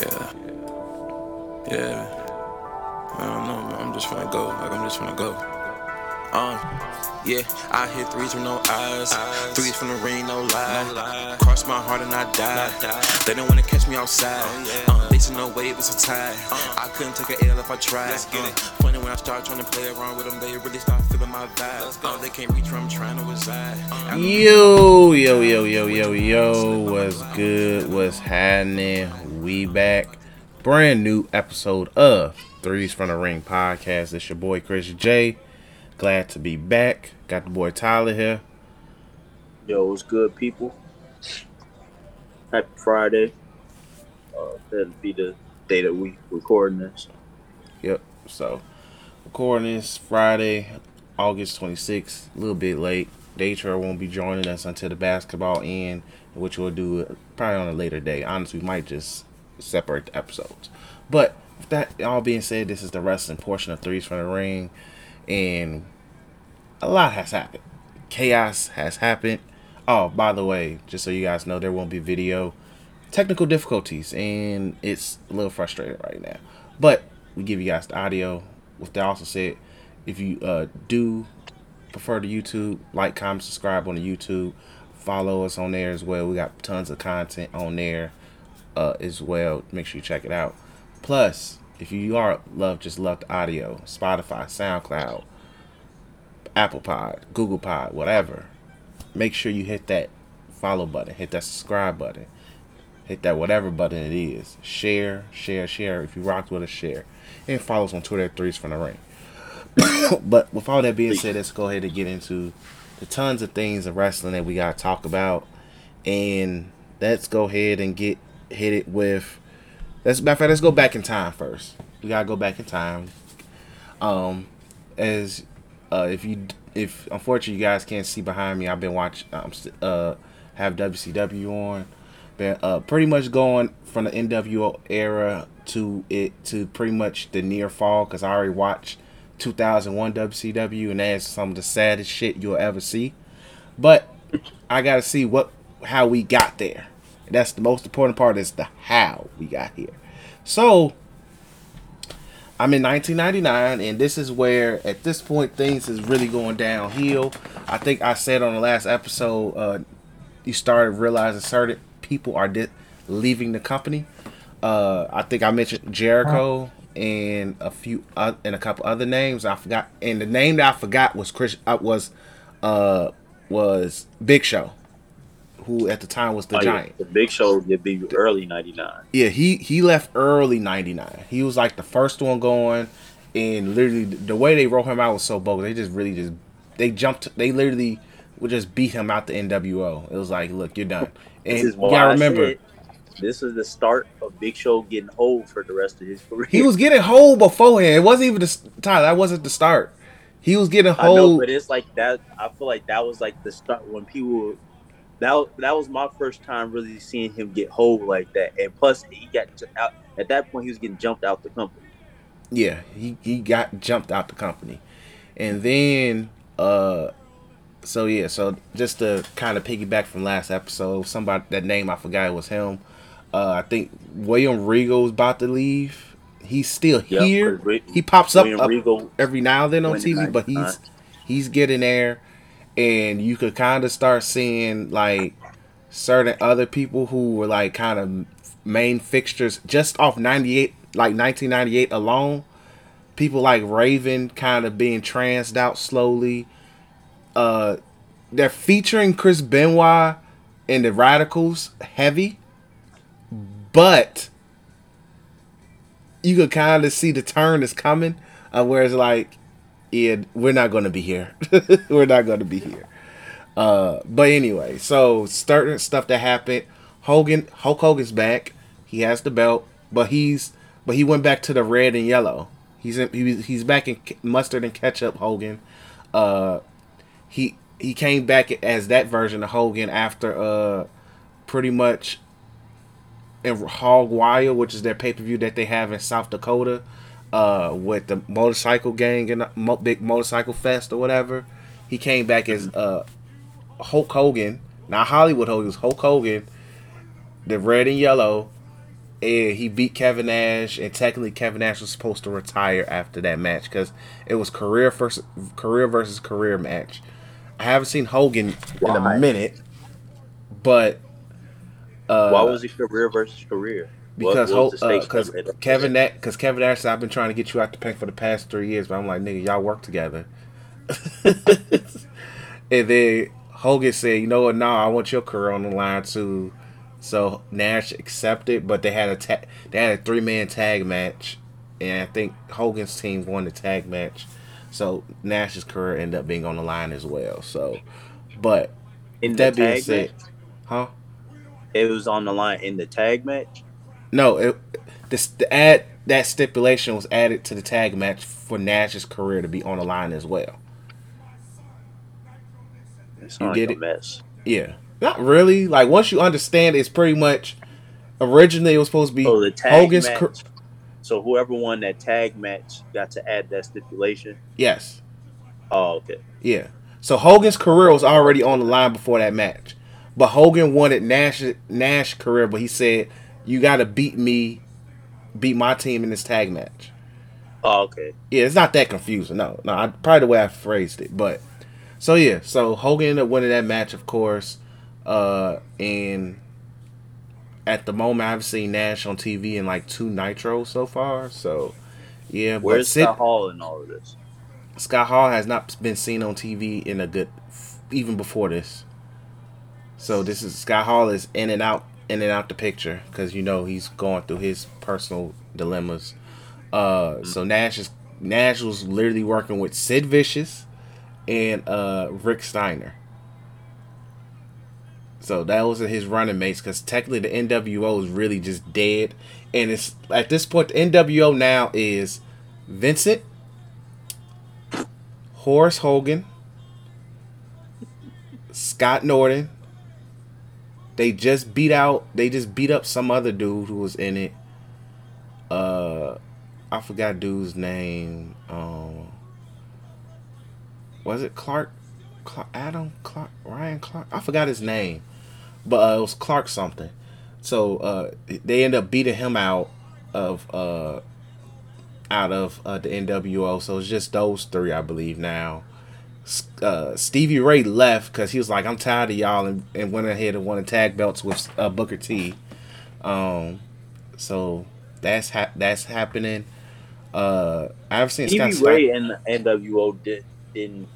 Yeah. Yeah. I don't know, man. I'm just finna go. Like, I'm just finna go. Um, yeah, I hit threes with no eyes. Threes from the ring, no lie. Cross my heart and I died. They don't wanna catch me outside. Uh, they see no wave, it's a tide. I couldn't take an L if I tried. Uh, funny when I start trying to play around with them, they really start feeling my vibe. Uh, they can't reach where I'm trying to reside. I Yo, yo, yo, yo, yo, yo, what's good? What's happening? We back. Brand new episode of Threes from the Ring podcast. It's your boy Chris J. Glad to be back. Got the boy Tyler here. Yo, what's good, people? Happy Friday. Uh, that'll be the day that we recording this. Yep. So, recording this Friday, August 26th. A little bit late. Daytra won't be joining us until the basketball end, which we'll do probably on a later day. Honestly, we might just separate episodes. But that all being said, this is the wrestling portion of Threes from the Ring, and a lot has happened. Chaos has happened. Oh, by the way, just so you guys know, there won't be video. Technical difficulties, and it's a little frustrating right now. But we give you guys the audio. With that also said, if you uh, do prefer the YouTube, like, comment, subscribe on the YouTube. Follow us on there as well. We got tons of content on there uh, as well. Make sure you check it out. Plus, if you are love just love the audio, Spotify, SoundCloud, Apple Pod, Google Pod, whatever, make sure you hit that follow button, hit that subscribe button, hit that whatever button it is. Share, share, share. If you rock with us, share. And follow us on Twitter at Threes from the Ring. but with all that being said, let's go ahead and get into the tons of things of wrestling that we got to talk about. And let's go ahead and get hit it with. Let's matter of fact, let's go back in time first. We gotta go back in time. Um, as uh, if you if unfortunately you guys can't see behind me, I've been watching. Um, uh, have WCW on. Been uh pretty much going from the NWO era to it to pretty much the near fall because I already watched 2001 WCW and that's some of the saddest shit you'll ever see. But I gotta see what how we got there. That's the most important part is the how we got here. So I'm in 1999, and this is where, at this point, things is really going downhill. I think I said on the last episode, uh, you started realizing certain people are di- leaving the company. Uh, I think I mentioned Jericho and a few uh, and a couple other names. I forgot, and the name that I forgot was Chris uh, was uh, was Big Show, who at the time was the Oh, yeah, Giant. The Big Show did be early '99. Yeah, he he left early '99. He was like the first one going, and literally the way they wrote him out was so bogus. They just really just they jumped. They literally would just beat him out the NWO. It was like, look, you're done. And This is why I remember, this is the start of Big Show getting old for the rest of his career. he was getting whole beforehand. It wasn't even the time. That wasn't the start. He was getting I know, but it's like that. I feel like that was like the start when people. That that was my first time really seeing him get whole like that, and plus he got out at that point. He was getting jumped out the company. Yeah, he, he got jumped out the company. And then uh so yeah, so just to kind of piggyback from last episode, somebody that name I forgot was him. Uh I think William Regal's about to leave. He's still Yep, here. He pops up, William up Regal every now and then on TV, but he's he's getting there and you could kind of start seeing like certain other people who were like kind of main fixtures just off 98 like 1998 alone. People like raven kind of being transed out slowly. Uh they're featuring chris benoit and the radicals heavy but you could kind of see the turn is coming uh, where it's like yeah we're not going to be here. We're not going to be here. Uh but anyway so certain stuff that happened hogan hulk hogan's back. He has the belt but he's but he went back to the red and yellow. He's in, he, he's back in mustard and ketchup hogan. Uh he he came back as that version of hogan after uh pretty much in Hog Wild, which is their pay per view that they have in South Dakota, uh, with the motorcycle gang and mo- big motorcycle fest or whatever. He came back as uh, Hulk Hogan, not Hollywood Hogan, was Hulk Hogan, the red and yellow, and he beat Kevin Nash, and technically Kevin Nash was supposed to retire after that match because it was career versus career versus career match. I haven't seen Hogan in a minute, but uh, Why was it career versus career? Because what was the because uh, of? Kevin Nash because Kevin Nash said I've been trying to get you out the paint for the past three years, but I'm like nigga, y'all work together. and then Hogan said, you know what? Nah, I want your career on the line too. So Nash accepted, but they had a ta- they had a three man tag match, and I think Hogan's team won the tag match. So Nash's career ended up being on the line as well. So, but in that being said, match, huh? it was on the line in the tag match. No, it, this the add that stipulation was added to the tag match for Nash's career to be on the line as well. It's You like a it? mess. Yeah, not really. Like once you understand, it's pretty much originally it was supposed to be So the tag Hogan's. match. So whoever won that tag match got to add that stipulation. yes, Oh, okay. yeah. So Hogan's career was already on the line before that match, but Hogan wanted Nash Nash career, but he said you got to beat me, beat my team in this tag match. Oh, okay. Yeah, it's not that confusing. No, no, I, probably the way I phrased it. But so yeah, so Hogan ended up winning that match, of course. Uh, and at the moment, I've seen Nash on TV in like two Nitro so far. So yeah, Where's Sid, Scott Hall in all of this? Scott Hall has not been seen on TV in a good, even before this. So this is Scott Hall is in and out, in and out the picture because you know he's going through his personal dilemmas. Uh, so Nash is Nash was literally working with Sid Vicious and uh Rick Steiner. So that was his running mates because technically the NWO is really just dead, and it's at this point the NWO now is Vincent, Horace Hogan, Scott Norton. They just beat out. They just beat up some other dude who was in it. Uh, I forgot dude's name. Um, was it Clark? Clark Adam Clark Ryan Clark? I forgot his name, but uh, it was Clark something. So uh, they end up beating him out of uh, out of uh, the NWO. So it's just those three, I believe now. Uh, Stevie Ray left because he was like, "I'm tired of y'all," and, and went ahead and won the tag belts with uh, Booker T. Um, so that's ha- that's happening. Uh, I've seen Scott Stevie Steiner- Ray and the NWO did, didn't.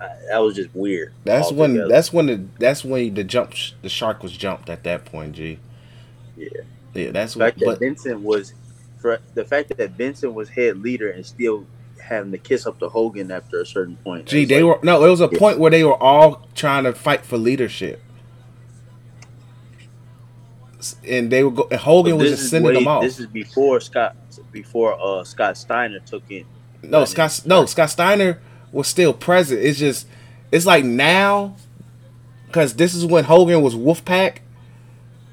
Uh, that was just weird. That's when that's when the that's when the jump sh- the shark was jumped at that point. G. Yeah. Yeah, that's the what. fact that But Vincent was, for the fact that Vincent was head leader and still having to kiss up to Hogan after a certain point. Gee, they like- were no. It was a Yeah. point where they were all trying to fight for leadership, and they were go, and Hogan was just sending way- them off. This is before Scott, before uh Scott Steiner took in. no, Scott. No, Scott Steiner was still present. It's just, it's like now, because this is when Hogan was Wolfpack,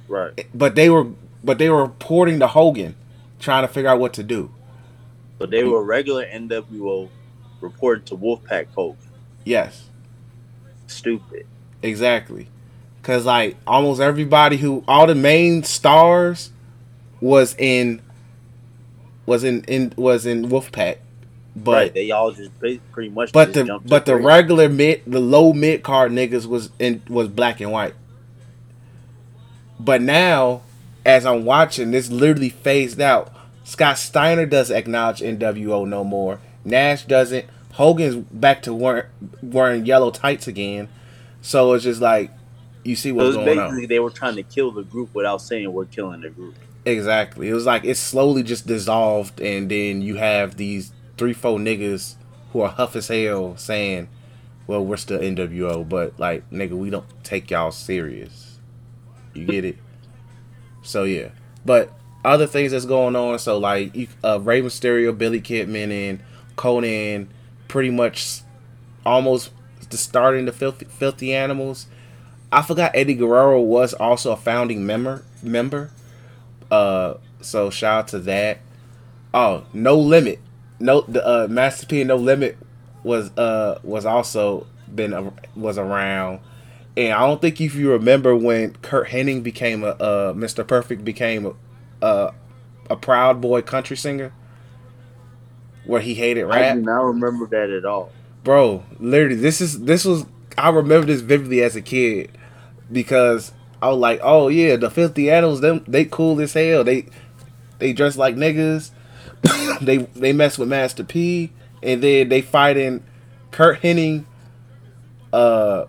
Right. but they were, but they were reporting to Hogan, trying to figure out what to do. But they were regular NWO reported to Wolfpack Hogan. Yes. Stupid. Exactly. Cause like almost everybody who all the main stars was in was in, in was in Wolfpack. But right. They all just pretty much. but the but the regular mid the low mid card niggas was in was black and white. But now, as I'm watching, this literally phased out. Scott Steiner doesn't acknowledge NWO no more. Nash doesn't. Hogan's back to wearing, wearing yellow tights again. So it's just like you see it what's was going basically on. they were trying to kill the group without saying we're killing the group. Exactly. It was like it's slowly just dissolved, and then you have these three, four niggas who are huff as hell saying, "Well, we're still NWO, but like, nigga, we don't take y'all serious." You get it? So yeah, but other things that's going on. So like, you, uh, Rey Mysterio, Billy Kidman, and Konnan, pretty much almost the starting the filthy, filthy animals. I forgot Eddie Guerrero was also a founding member. Member. Uh, so shout out to that. Oh, No Limit. No, the uh, Master P and No Limit was uh was also been a, was around, And I don't think if you remember when Curt Hennig became a uh, Mr. Perfect became a, a a proud boy country singer, where he hated rap. I do not remember that at all. Bro, literally, this is this was I remember this vividly as a kid because I was like, oh yeah, the Filthy Animals, them they cool as hell. They they dress like niggas. they they mess with Master P, and then they fighting Curt Hennig, uh,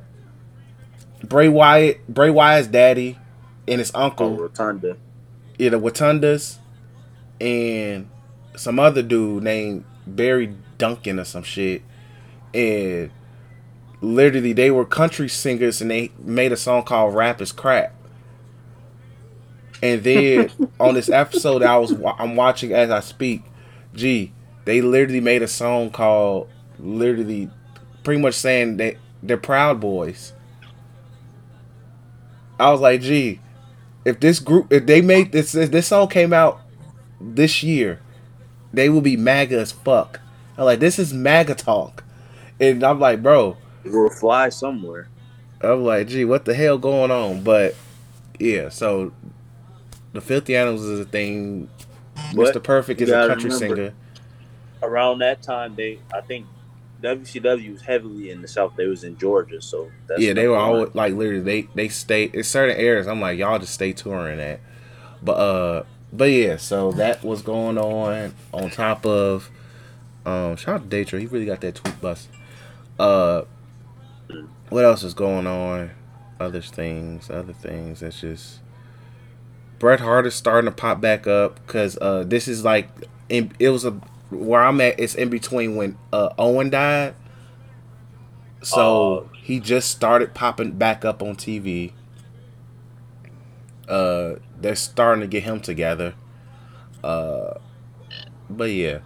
Bray Wyatt, Bray Wyatt's daddy, and his uncle. Oh, uncle, Rotunda. The Watundas, and some other dude named Barry Duncan or some shit, and literally they were country singers and they made a song called "Rap Is Crap." And then on this episode I was I'm watching as I speak, gee, they literally made a song called literally pretty much saying that they're proud boys. I was like, gee, if this group if they made this if this song came out this year, they will be MAGA as fuck. I'm like, this is MAGA talk. And I'm like, bro, It will fly somewhere. I'm like, gee, what the hell going on? But yeah, so the Filthy Animals is a thing. But Mr. Perfect is a country remember, singer. Around that time, they I think WCW was heavily in the South. They was in Georgia, so that's yeah, they were always like literally they they stay in certain areas. I'm like, y'all just stay touring that. But uh but yeah, so that was going on on top of um shout out to Daytra, he really got that tweet bust. Uh what else is going on? Other things, other things that's just Bret Hart is starting to pop back up because uh this is like it was a where I'm at it's in between when uh Owen died. So Oh. he just started popping back up on TV. Uh they're starting to get him together. Uh but yeah.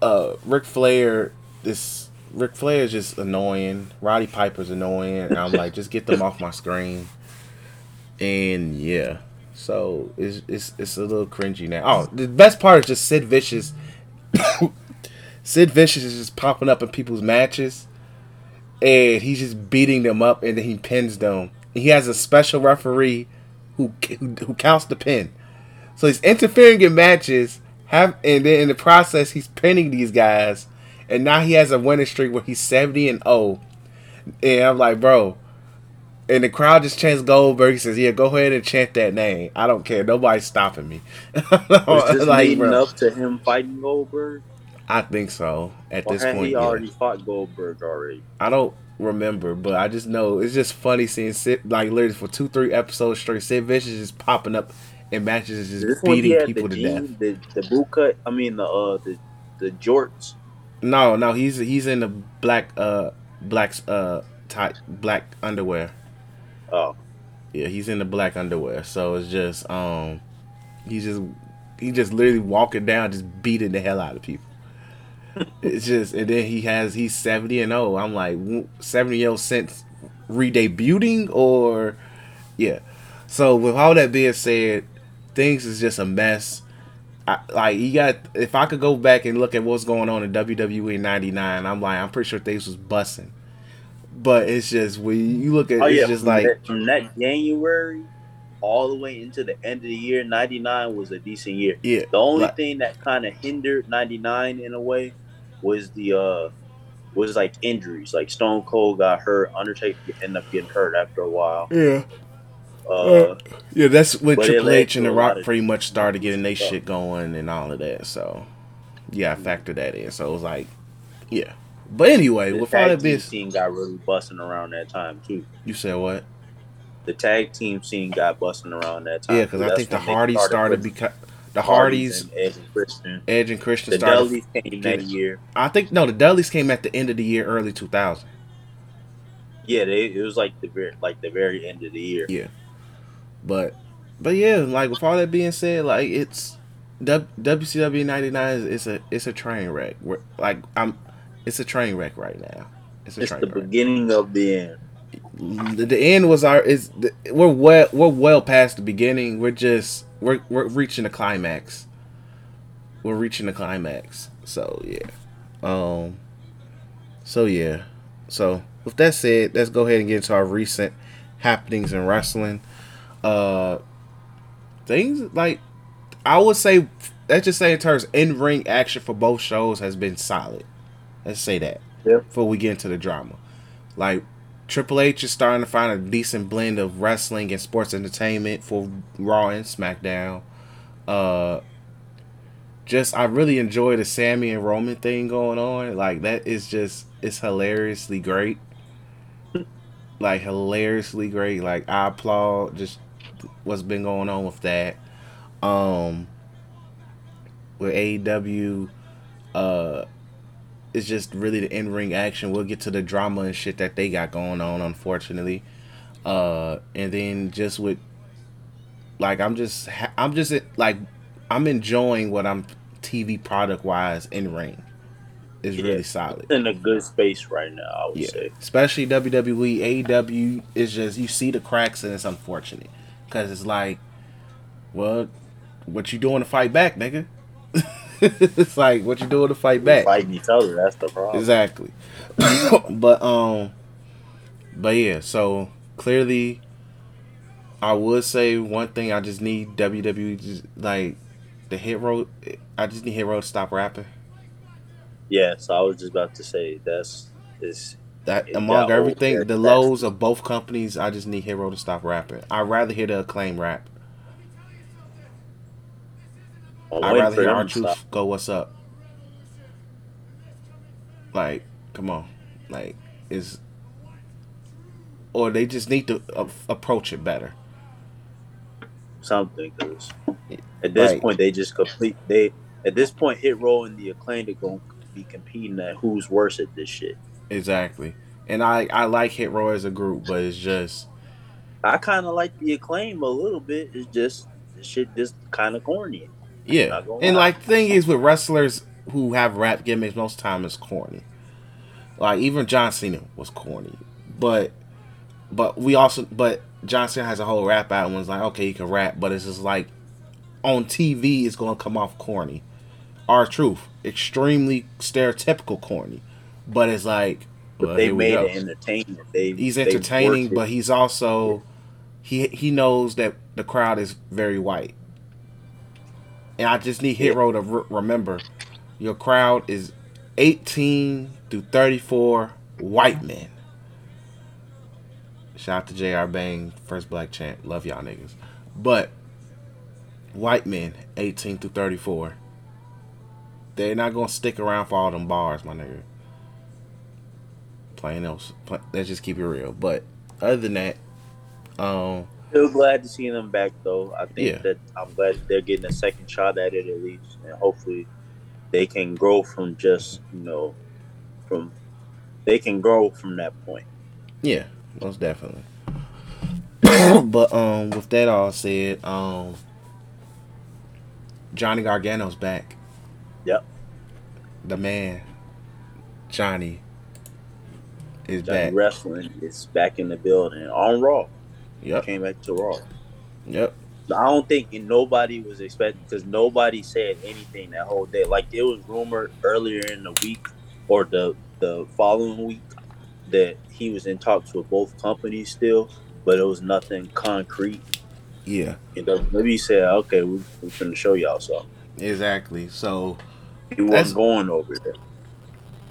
Uh Ric Flair this Ric Flair is just annoying. Roddy Piper's annoying. And I'm like, just get them off my screen. And yeah. So it's it's it's a little cringy now. Oh, the best part is just Sid Vicious. Sid Vicious is just popping up in people's matches, and he's just beating them up, and then he pins them. He has a special referee who who, who counts the pin. So he's interfering in matches, have and then in the process he's pinning these guys, and now he has a winning streak where he's seventy and zero. And I'm like, bro. And the crowd just chants Goldberg. He says, "Yeah, go ahead and chant that name. I don't care. Nobody's stopping me." Was this Like, leading up to him fighting Goldberg? I think so. At Or this point, he yeah. already fought Goldberg already? I don't remember, but I just know it's just funny seeing Sid like literally for two, three episodes straight. Sid Vicious just popping up in matches, Is just beating people the to death. the the boot cut? I mean the uh the the jorts. No, no, he's he's in the black uh black uh tight black underwear. Oh, Yeah, he's in the black underwear. So it's just um he's just he just literally walking down just beating the hell out of people. it's just and then he has he's 70 and 0. I'm like 70 year old since re-debuting or yeah. So with all that being said, things is just a mess. I, like you got if I could go back and look at what's going on in WWE '99, I'm like I'm pretty sure things was bussing, but it's just when you look at oh it's yeah. just like that, from that January all the way into the end of the year, '99 was a decent year. yeah, The only like- thing that kind of hindered '99 in a way was the uh was like injuries. Like Stone Cold got hurt, Undertaker ended up getting hurt after a while. yeah. Uh, Yeah, that's when Triple H and The Rock pretty much started getting their shit going and all of that. So, yeah, I factored that in. So it was like, yeah. But anyway, the with all tag that team being, scene got really busting around that time too. you said what? The tag team scene got busting around that time. Yeah, because I think the Hardys started because the Hardys, and Edge and Christian. Edge and Christian The started. Dudleys came that year. I think no, the Dudleys came at the end of the year, early 2000. Yeah, they, it was like the very like the very end of the year. Yeah. But, but yeah, like with all that being said, like it's WCW '99 is it's a it's a train wreck. We're, like I'm, it's a train wreck right now. It's a It's the wreck. beginning of the end. the, the end was our is the, we're well we're well past the beginning. We're just we're we're reaching the climax. We're reaching the climax. So yeah. Um so yeah. So with that said, let's go ahead and get into our recent happenings in wrestling. Uh, things like I would say, let's just say in terms in ring action for both shows has been solid. Let's say that. Yep. Before we get into the drama, like Triple H is starting to find a decent blend of wrestling and sports entertainment for Raw and SmackDown. Uh, just I really enjoy the Sammy and Roman thing going on. Like that is just it's hilariously great. like hilariously great. Like I applaud just what's been going on with that. Um with AEW uh it's just really the in ring action. We'll get to the drama and shit that they got going on, unfortunately. Uh and then just with like I'm just I'm just like I'm enjoying what I'm TV product wise in ring. Is yeah, really solid. In a good space right now, I would yeah. say. Especially WWE, AEW is just you see the cracks and it's unfortunate because it's like, well, what you doing to fight back, nigga? it's like what you doing to fight back? Fighting each other. That's the problem. Exactly. but um, but yeah. So clearly, I would say one thing. I just need WWE just like the Hit Row. I just need Hit Row to stop rapping. Yeah, so I was just about to say that's is that among that everything, the lows of both companies. I just need Hero to stop rapping. I'd rather hear the acclaim rap. I'd rather hear R-Truth go, "What's up?" Like, come on, like is, or they just need to uh, approach it better something because at this point they just complete they at this point Hit Row and the acclaim are going to be competing at who's worse at this shit. Exactly, and I I like hit row as a group, but it's just I kind of like the acclaim a little bit. It's just this shit just kind of corny. Yeah, and like the thing is with wrestlers who have rap gimmicks, most time it's corny. Like even John Cena was corny, but but we also but John Cena has a whole rap out and was like, okay, you can rap, but it's just like on TV, it's gonna come off corny. R-Truth, extremely stereotypical corny, but it's like but well, they made it entertaining. They, he's entertaining, but he's also he he knows that the crowd is very white, and I just need Hit Row to re- remember your crowd is eighteen through thirty four white men. Shout out to J.R. Bang, first black champ. Love y'all niggas. But white men, 18 to 34, they're not gonna stick around for all them bars, my nigga. Plain else. Let's just keep it real. But other than that, um, still glad to see them back though. I think yeah. that I'm glad they're getting a second shot at it at least, and hopefully they can grow from just you know from they can grow from that point. Yeah, most definitely. but um, with that all said, um, Johnny Gargano's back. Yep. The man, Johnny, is Johnny back. Wrestling is back in the building on Raw. Yep. Came back to Raw. Yep. I don't think nobody was expecting because nobody said anything that whole day. Like it was rumored earlier in the week or the the following week that he was in talks with both companies still, but it was nothing concrete. Yeah. Maybe he said, "Okay, we, we're going to show y'all something." Exactly. So he wasn't going over there.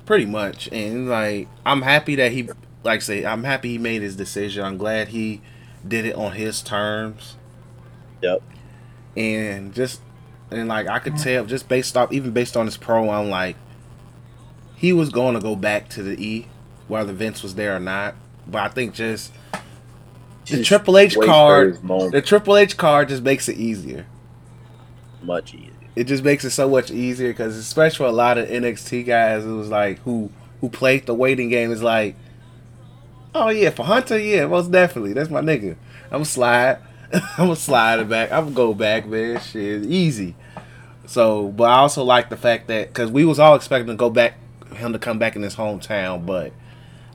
Pretty much, and like I'm happy that he, like I say, I'm happy he made his decision. I'm glad he did it on his terms. Yep. And just and like I could tell, just based off, even based on his pro, I'm like, he was going to go back to the E whether Vince was there or not. But I think just the just Triple H card, the Triple H card just makes it easier. Much easier. It just makes it so much easier because, especially for a lot of NXT guys, it was like who who played the waiting game is like, oh yeah, for Hunter, yeah, most definitely, that's my nigga. I'm gonna slide, I'm gonna slide it back. I'm gonna go back, man. Shit, easy. So, but I also like the fact that because we was all expecting to go back, him to come back in his hometown, but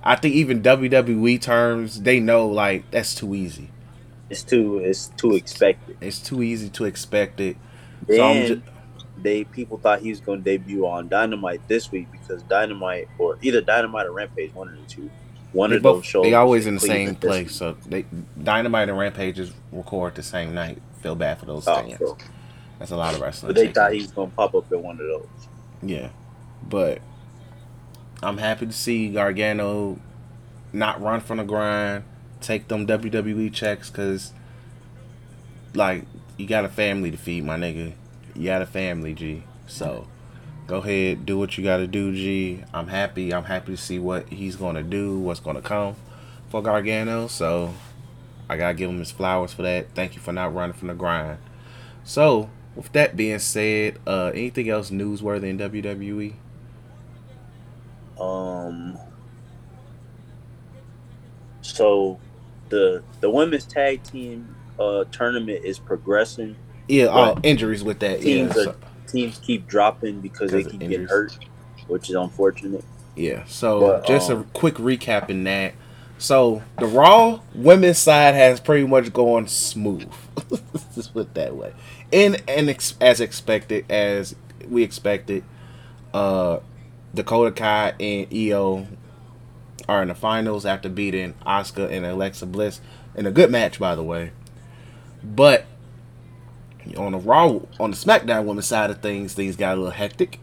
I think even WWE terms, they know like that's too easy. It's too it's too expected. It's too easy to expect it. Then so they people thought he was going to debut on Dynamite this week because Dynamite or either Dynamite or Rampage, one of the two, one they of both those shows. they always in the same place. So they Dynamite and Rampage is record the same night. Feel bad for those Oh, fans. That's a lot of wrestling. But they thought he was gonna pop up in one of those. Yeah, but I'm happy to see Gargano not run from the grind, take them WWE checks, cause like you got a family to feed, my nigga. You got a family, G. So go ahead, do what you got to do, G. I'm happy. I'm happy to see what he's gonna do, what's gonna come for Gargano. So I gotta give him his flowers for that. Thank you for not running from the grind. So with that being said, uh, anything else newsworthy in? WWE? Um. So, the the women's tag team uh tournament is progressing. Yeah, oh, injuries with that. Yeah, Teams are so, teams keep dropping because they keep getting hurt, which is unfortunate. yeah. So But, just um, a quick recap in that. So the Raw women's side has pretty much gone smooth. Just put it that way, and and ex- as expected, as we expected, uh, Dakota Kai and Io are in the finals after beating Asuka and Alexa Bliss in a good match, by the way. But on the Raw, on the SmackDown women's side of things, things got a little hectic.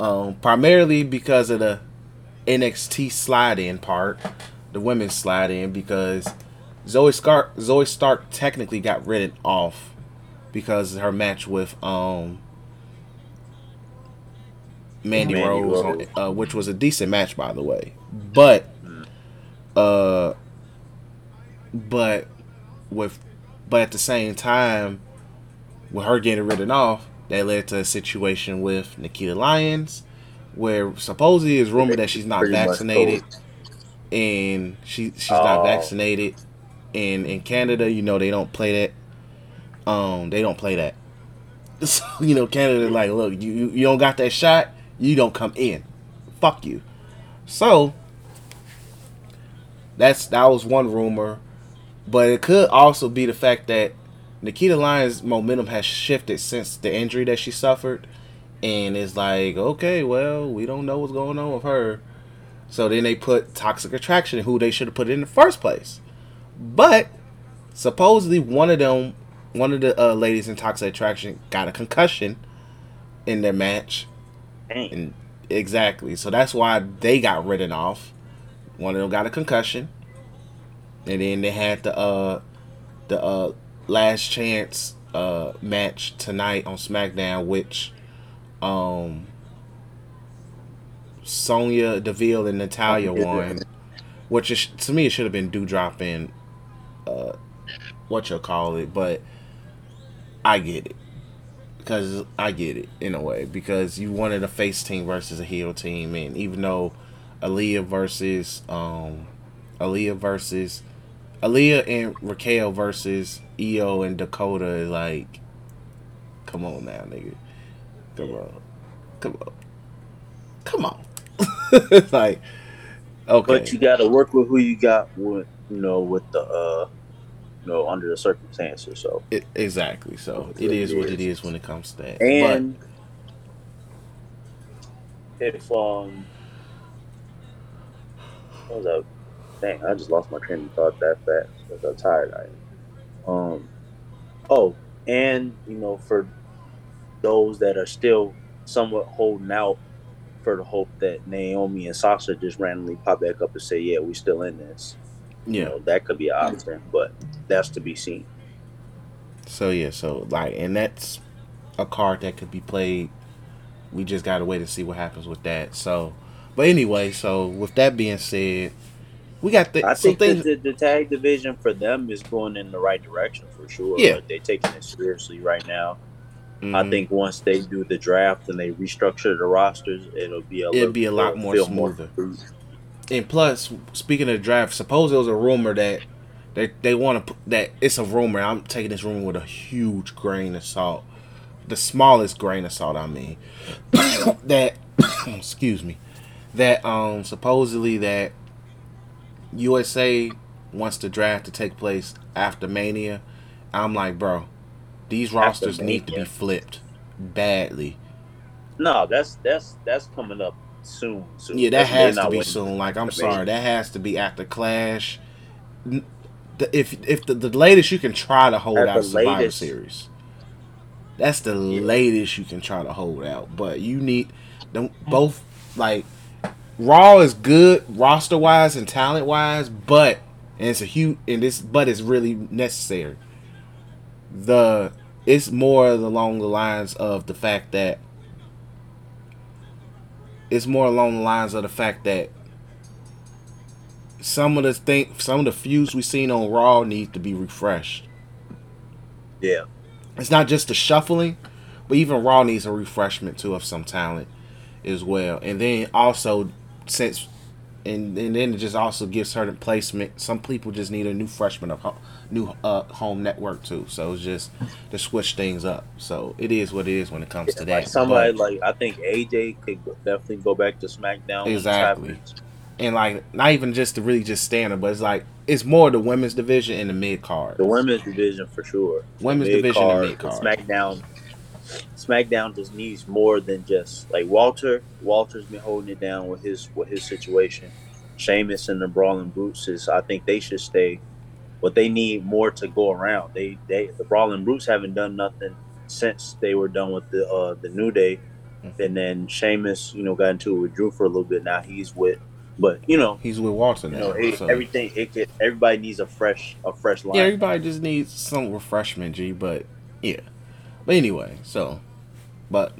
Um, primarily because of the NXT slide in part, the women's slide in, because Zoey Stark, Zoey Stark technically got written off because of her match with um Mandy, Mandy Rose, Rose. uh, which was a decent match by the way, but uh, but with but at the same time, with her getting written off, that led to a situation with Nikkita Lyons, where supposedly it's rumored that she's not Pretty vaccinated, and she she's not Oh. vaccinated. And in Canada, you know they don't play that. Um, they don't play that. So you know, Canada like, look, you you, you don't got that shot, you don't come in. Fuck you. So that's that was one rumor, but it could also be the fact that Nikkita Lyons' momentum has shifted since the injury that she suffered, and it's like, okay, well, we don't know what's going on with her. So then they put Toxic Attraction, who they should have put in the first place. But supposedly one of them, one of the uh, ladies in Toxic Attraction, got a concussion in their match, Dang. and exactly. So that's why they got written off. One of them got a concussion, and then they had the uh the uh last chance uh match tonight on SmackDown, which um Sonya Deville and Natalya won, which is to me it should have been Dewdrop and uh what you call it, but I get it. Because I get it in a way because you wanted a face team versus a heel team, and even though Aliyah versus um Aliyah versus Aliyah and Raquel versus Io and Dakota is like, come on now, nigga, come on, come on, come on, like, okay, But you got to work with who you got with, you know, with the, uh, you know, under the circumstances. So, It, exactly. So it is what it is when it comes to that. and if um, what was that? Dang, I just lost my train of thought that fast. I'm tired I am. Um, oh, and you know, for those that are still somewhat holding out for the hope that Naomi and Sasha just randomly pop back up and say, "Yeah, we still in this." but You know, that could be an option, but that's to be seen. So yeah. So like, and that's a card that could be played. We just gotta wait and see what happens with that. So, but anyway. So with that being said, we got the I think things. the, the tag division for them is going in the right direction for sure. Yeah. Like, they're taking it seriously right now. I Mhm. think once they do the draft and they restructure the rosters, it'll be a It'll little, be a lot more smoother. smooth. And plus, speaking of draft, suppose there was a rumor that they they want to that it's a rumor. I'm taking this rumor with a huge grain of salt, the smallest grain of salt. I mean, that excuse me, that um supposedly that USA wants the draft to take place after Mania. I'm like, bro, these rosters need to be flipped badly. No, that's that's that's coming up soon. soon. Yeah, that They're has to be soon. Like, I'm sorry, that has to be after Clash. If if the, the latest you can try to hold At out the Survivor latest. Series, that's the Yeah. latest you can try to hold out. But you need them both. Like, Raw is good roster wise and talent wise, but and it's a huge and this but it's really necessary. The it's more along the lines of the fact that it's more along the lines of the fact that some of the thing some of the feuds we've seen on Raw need to be refreshed. Yeah, It's not just the shuffling, but even Raw needs a refreshment too of some talent as well. And then also since and, and then it just also gives certain placement. Some people just need a new freshman of ho- new uh, home network too. So it's just to switch things up. So it is what it is when it comes to that. somebody But- like I think AJ could definitely go back to SmackDown. Exactly. and like not even just to really just stand up, but it's like it's more the women's division and the mid card. The women's division for sure. Women's division and mid card. SmackDown. SmackDown just needs more than just like Walter. Walter's been holding it down with his with his situation. Sheamus and the Brawling Brutes is I think they should stay, but they need more to go around. They they the Brawling Brutes haven't done nothing since they were done with the uh the New Day, Mhm. and then Sheamus you know got into it with Drew for a little bit. Now he's with, but you know He's with Walter you now. know it, so- everything it could, everybody needs a fresh a fresh line. Yeah, everybody just needs some refreshment, G. But yeah, but anyway, so but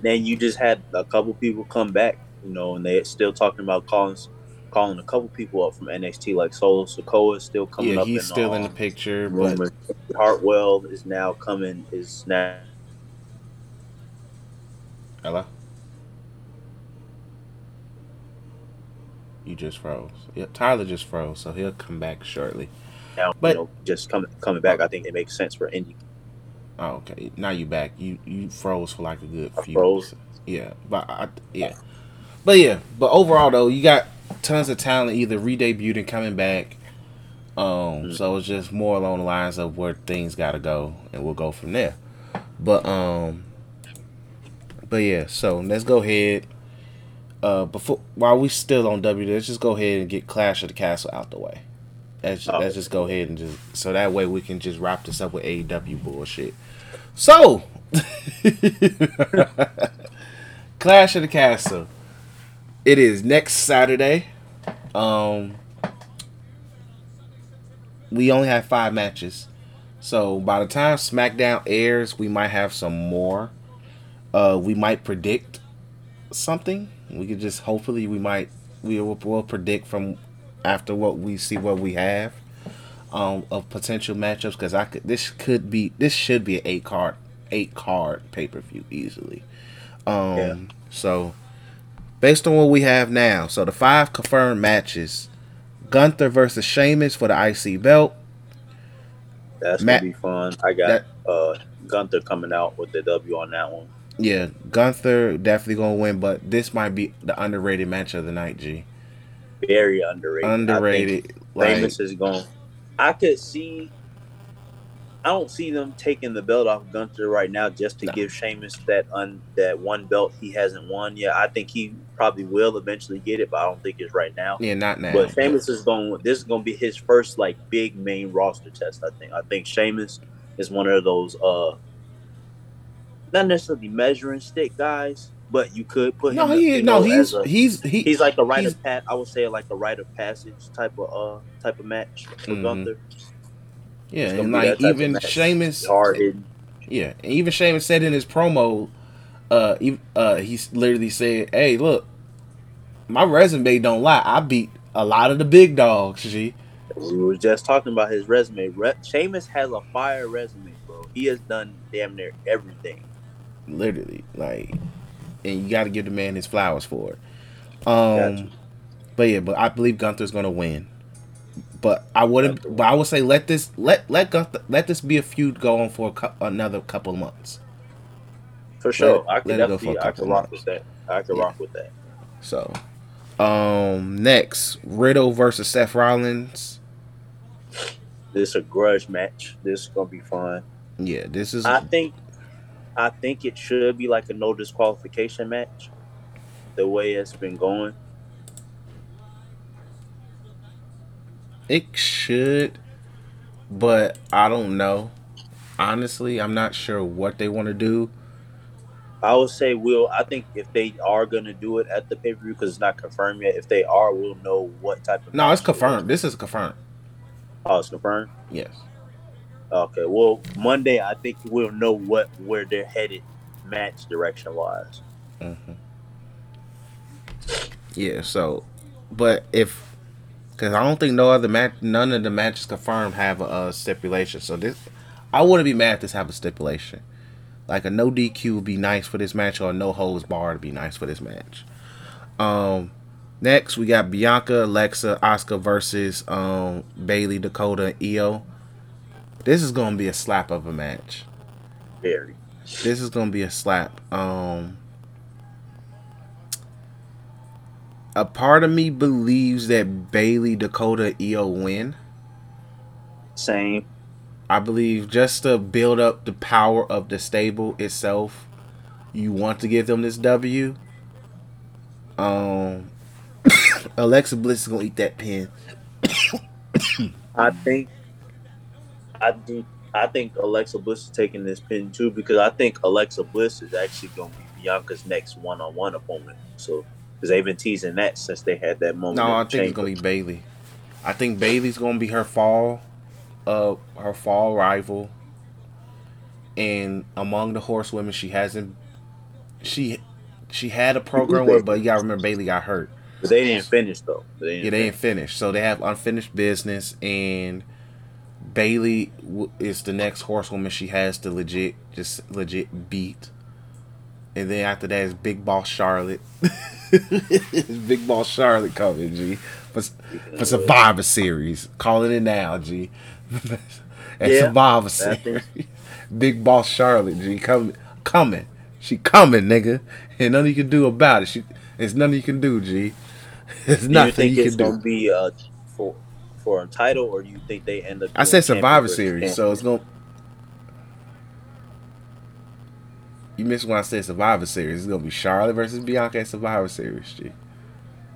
then you just had a couple people come back, you know, and they're still talking about calling calling a couple people up from NXT, like Solo Sikoa is still coming yeah, up. he's in, still in the um, picture. But. Hartwell is now coming. Is now hello, you just froze. Yeah, Tyler just froze, so he'll come back shortly. now But- you know just coming coming back. I think it makes sense for Indi. Oh, okay. Now you back. You you froze for like a good I few. froze? Yeah, but I, yeah, but yeah, but overall though, you got tons of talent either re-debuted and coming back. Um, Mm. so it's just more along the lines of where things got to go, and we'll go from there. But um, but yeah, so let's go ahead. Uh, before while we still on W, let's just go ahead and get Clash of the Castle out the way. Let's, Oh. let's just go ahead and just so that way we can just wrap this up with AEW bullshit. So, Clash of the Castle. It is next Saturday. Um, we only have five matches, so by the time SmackDown airs, we might have some more. Uh, we might predict something. We could just hopefully we might we will we'll predict from after what we see what we have um of potential matchups because I could this could be this should be an eight card eight card pay per view easily. Um Yeah. so based on what we have now, so the five confirmed matches, Gunther versus Sheamus for the IC belt. That's Matt- gonna be fun. I got uh Gunther coming out with the W on that one. Yeah, Gunther definitely gonna win, but this might be the underrated match of the night. G Very underrated. Underrated. Like Sheamus is going. I could see. I don't see them taking the belt off Gunther right now just to No. give Sheamus that un, that one belt he hasn't won yet. I think he probably will eventually get it, but I don't think it's right now. yeah, not now. But Sheamus is going. This is going to be his first like big main roster test. I think. I think Sheamus is one of those uh, not necessarily measuring stick guys, but you could put no, him. he you no, know, he's a- he's he, he's like a rite of pat. I would say like a rite of passage type of uh type of match for Mhm. Gunther. yeah, and like even. Sheamus, Hard hitting. yeah, and even Sheamus said in his promo, uh, he, uh, he literally said, "Hey, look, my resume don't lie. I beat a lot of the big dogs." G. We were just talking about his resume. Re- Sheamus has a fire resume, bro. He has done damn near everything. literally like and you got to give the man his flowers for it um Gotcha. but yeah but i believe gunther's gonna win but i wouldn't but i would say let this let let gunther let this be a feud go on for another couple of months For sure. I let for a definitely I could rock months. with that. I could Yeah. rock with that. so um next riddle versus seth rollins This is a grudge match. This is gonna be fun. yeah this is I think I think it should be like a no disqualification match. the way it's been going? It should, but I don't know. Honestly, I'm not sure what they want to do. I would say we'll. I think if they are gonna do it at the pay per view because it's not confirmed yet. If they are, we'll know what type of. No, it's match it is. confirmed. This is confirmed. Oh, it's confirmed. Yes. Okay. Well, Monday I think we'll know what where they're headed, match direction wise. hmm Yeah. So, but if because I don't think no other match, none of the matches confirmed have a, stipulation. So this, I wouldn't be mad if this have a stipulation. Like a no DQ would be nice for this match, or a no holds bar would be nice for this match. Um, next we got Bianca, Alexa, Asuka versus um Bayley, Dakota, Io. This is gonna be a slap of a match. Very. This is gonna be a slap. Um, a part of me believes that Bayley, Dakota, Io win. Same. I believe just to build up the power of the stable itself, you want to give them this W. Um, Alexa Bliss is gonna eat that pin. I think. I do. I think Alexa Bliss is taking this pin too because I think Alexa Bliss is actually going to be Bianca's next one-on-one opponent. So because they've been teasing that since they had that moment. No, I think it's gonna be Bayley. I think Bayley's gonna be her fall, uh, her fall rival. And among the horsewomen, she hasn't. She, she had a program with, but you gotta remember Bayley got hurt. But they didn't finish though. They didn't they ain't finished, so they have unfinished business, and Bayley is the next horsewoman she has to legit, just legit beat. And then after that is Big Boss Charlotte. Big Boss Charlotte coming, G, for, for Survivor Series. Calling it now, G. and Yeah, Survivor Series. Big Boss Charlotte, G, coming, coming. She coming, nigga, and nothing you can do about it. She, it's nothing you can do, G. There's Do you nothing think you it's can do. going to be uh, for for a title, or do you think they end up? I said Survivor Series, so it's gonna. You missed when I said Survivor Series. It's gonna be Charlotte versus Bianca at Survivor Series. G.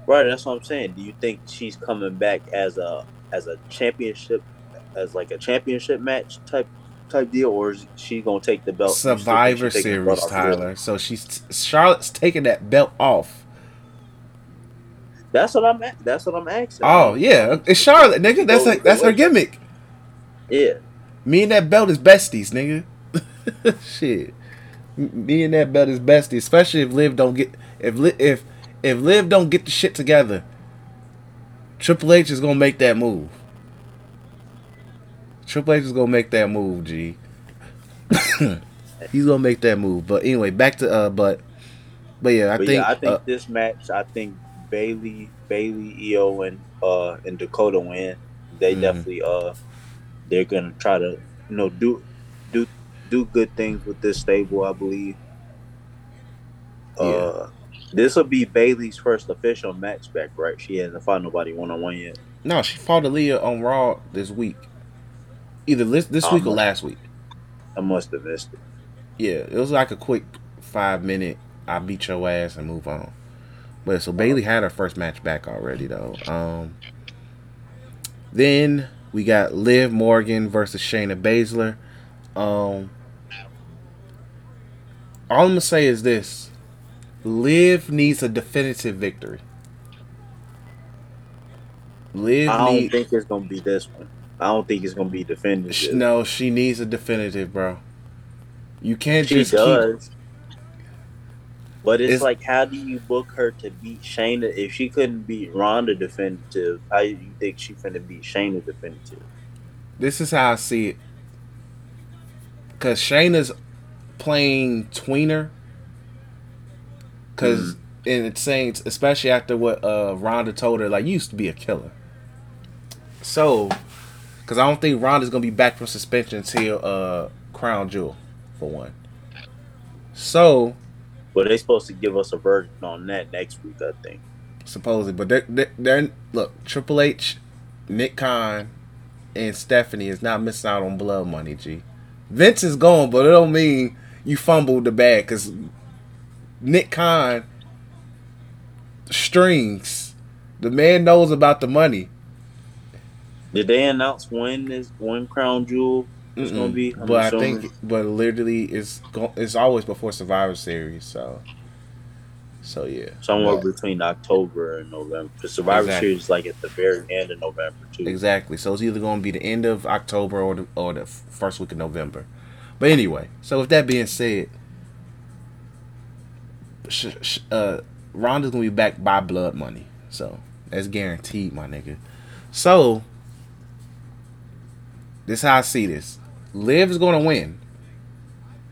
right. That's what I'm saying. Do you think she's coming back as a as a championship, as like a championship match type type deal, or is she going to take the belt? You still think Survivor she's taking the belt Series, off of her? Tyler. So she's Charlotte's taking that belt off. That's what I'm. That's what I'm asking. Oh yeah, it's Charlotte, nigga. That's like that's her gimmick. yeah. Me and that belt is besties, nigga. Shit. Me and that belt is besties, especially if Liv don't get if Li- if if Liv don't get the shit together. Triple H is gonna make that move. Triple H is gonna make that move, G. He's gonna make that move. But anyway, back to uh, but but yeah, I but think, yeah, I think uh, this match, I think Bayley, Bayley, Io, and uh and Dakota win. They Mhm. definitely uh they're gonna try to you know do do do good things with this stable. I believe. Uh, this will be Bayley's first official match back, right? She hasn't fought nobody one on one yet. no, she fought Aliyah on Raw this week. Either this this week or last week. I must have missed it. Yeah, it was like a quick five minute. I beat your ass and move on. So Bayley had her first match back already though. Um, then we got Liv Morgan versus Shayna Baszler. Um, all I'm gonna say is this: Liv needs a definitive victory. Liv I don't needs think it's gonna be this one. I don't think it's gonna be definitive. no. She needs a definitive, bro. You can't She just keep does. But it's, It's- like, how do you book her to beat Shayna if she couldn't beat Ronda definitive? How do you think she finna beat Shayna definitive? this is how I see it. Cause Shayna's playing tweener. Cause and it's saying especially after what uh Ronda told her, like you used to be a killer. So, cause I don't think Ronda's gonna be back from suspension until uh Crown Jewel, for one. So But they supposed to give us a verdict on that next week, I think. supposedly, but they're, they're, they're look Triple H, Nick Khan, and Stephanie is not missing out on blood money. G, Vince is gone, but it don't mean you fumbled the bag because Nick Khan strings. The man knows about the money. Did they announce when this when Crown Jewel is gonna be? I'm but I assuming. think, but literally, it's go, it's always before Survivor Series. So, so yeah, somewhere But- between October and November. The Survivor Exactly. Series is like at the very end of November too. Exactly. So it's either going to be the end of October or the or the first week of November. But anyway, so with that being said, sh- sh- uh, Ronda's gonna be back by blood money, so that's guaranteed, my nigga. So this how I see this. Liv is gonna win.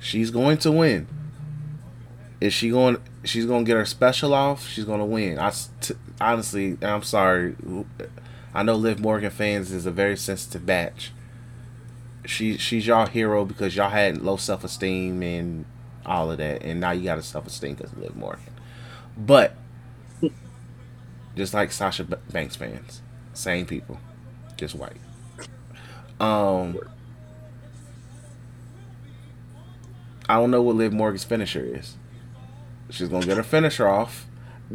She's going to win. Is she going? She's gonna get her special off. She's gonna win. I t- honestly, I'm sorry. I know Liv Morgan fans is a very sensitive batch. She she's y'all hero because y'all had low self esteem and all of that, and now you got a self esteem because Liv Morgan. But just like Sasha Banks fans, same people, just white. Um, I don't know what Liv Morgan's finisher is. She's gonna get her finisher off.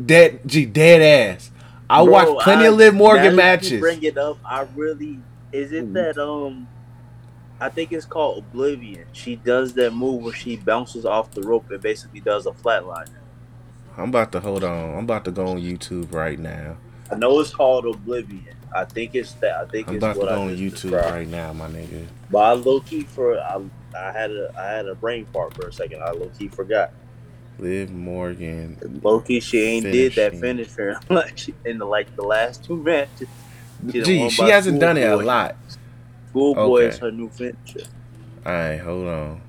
Dead, gee, dead ass. I Bro, watched plenty I- of Liv Morgan now that you matches. Bring it up. I really is it that um. I think it's called Oblivion. She does that move where she bounces off the rope and basically does a flatliner. I'm about to hold on. I'm about to go on YouTube right now. I know it's called Oblivion. I think it's that. I think I'm it's about to what go on YouTube described. right now, my nigga. But I low key for I, I had a I had a brain fart for a second. I low key forgot. Liv Morgan. Low key she ain't did that Finishing. finisher she- in the like the last two matches. She Gee, she hasn't done it a lot. Schoolboy Okay. is her new finisher. All right, hold on.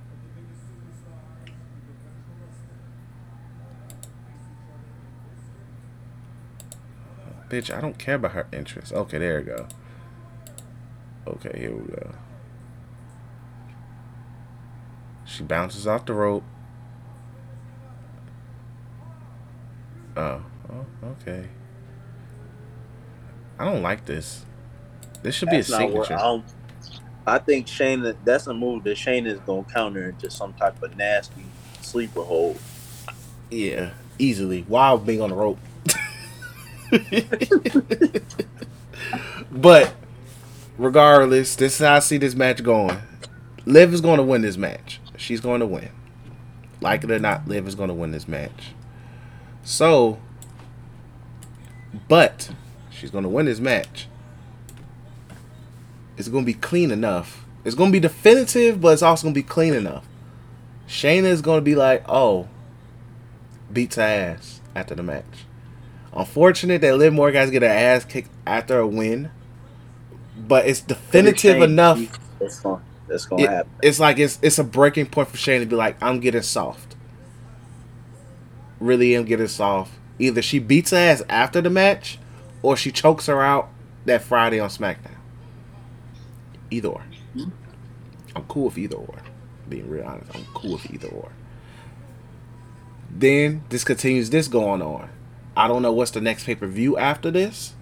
Bitch, I don't care about her interests. Okay, there we go. Okay, here we go. She bounces off the rope. Oh, oh okay. I don't like this. This should be a That's not what- signature. I, I think Shayna. That's a move that Shayna is gonna counter into some type of nasty sleeper hold. Yeah, easily. While being on the rope. but regardless, this is how I see this match going. Liv is going to win this match. She's going to win. Like it or not, Liv is going to win this match. So, but she's going to win this match. It's going to be clean enough. It's going to be definitive, but it's also going to be clean enough. Shayna is going to be like, oh, beats her ass after the match. Unfortunate that Liv Morgan has to get her ass kicked after a win, but it's definitive enough. That's gonna that's gonna It- happen. it's like it's it's a breaking point for Shayna to be like, I'm getting soft. Really am getting soft. Either she beats her ass after the match, or she chokes her out that Friday on SmackDown. Either or. Hmm. I'm cool with either or. Being real honest, I'm cool with either or. Then this continues this going on. I don't know what's the next pay per view after this.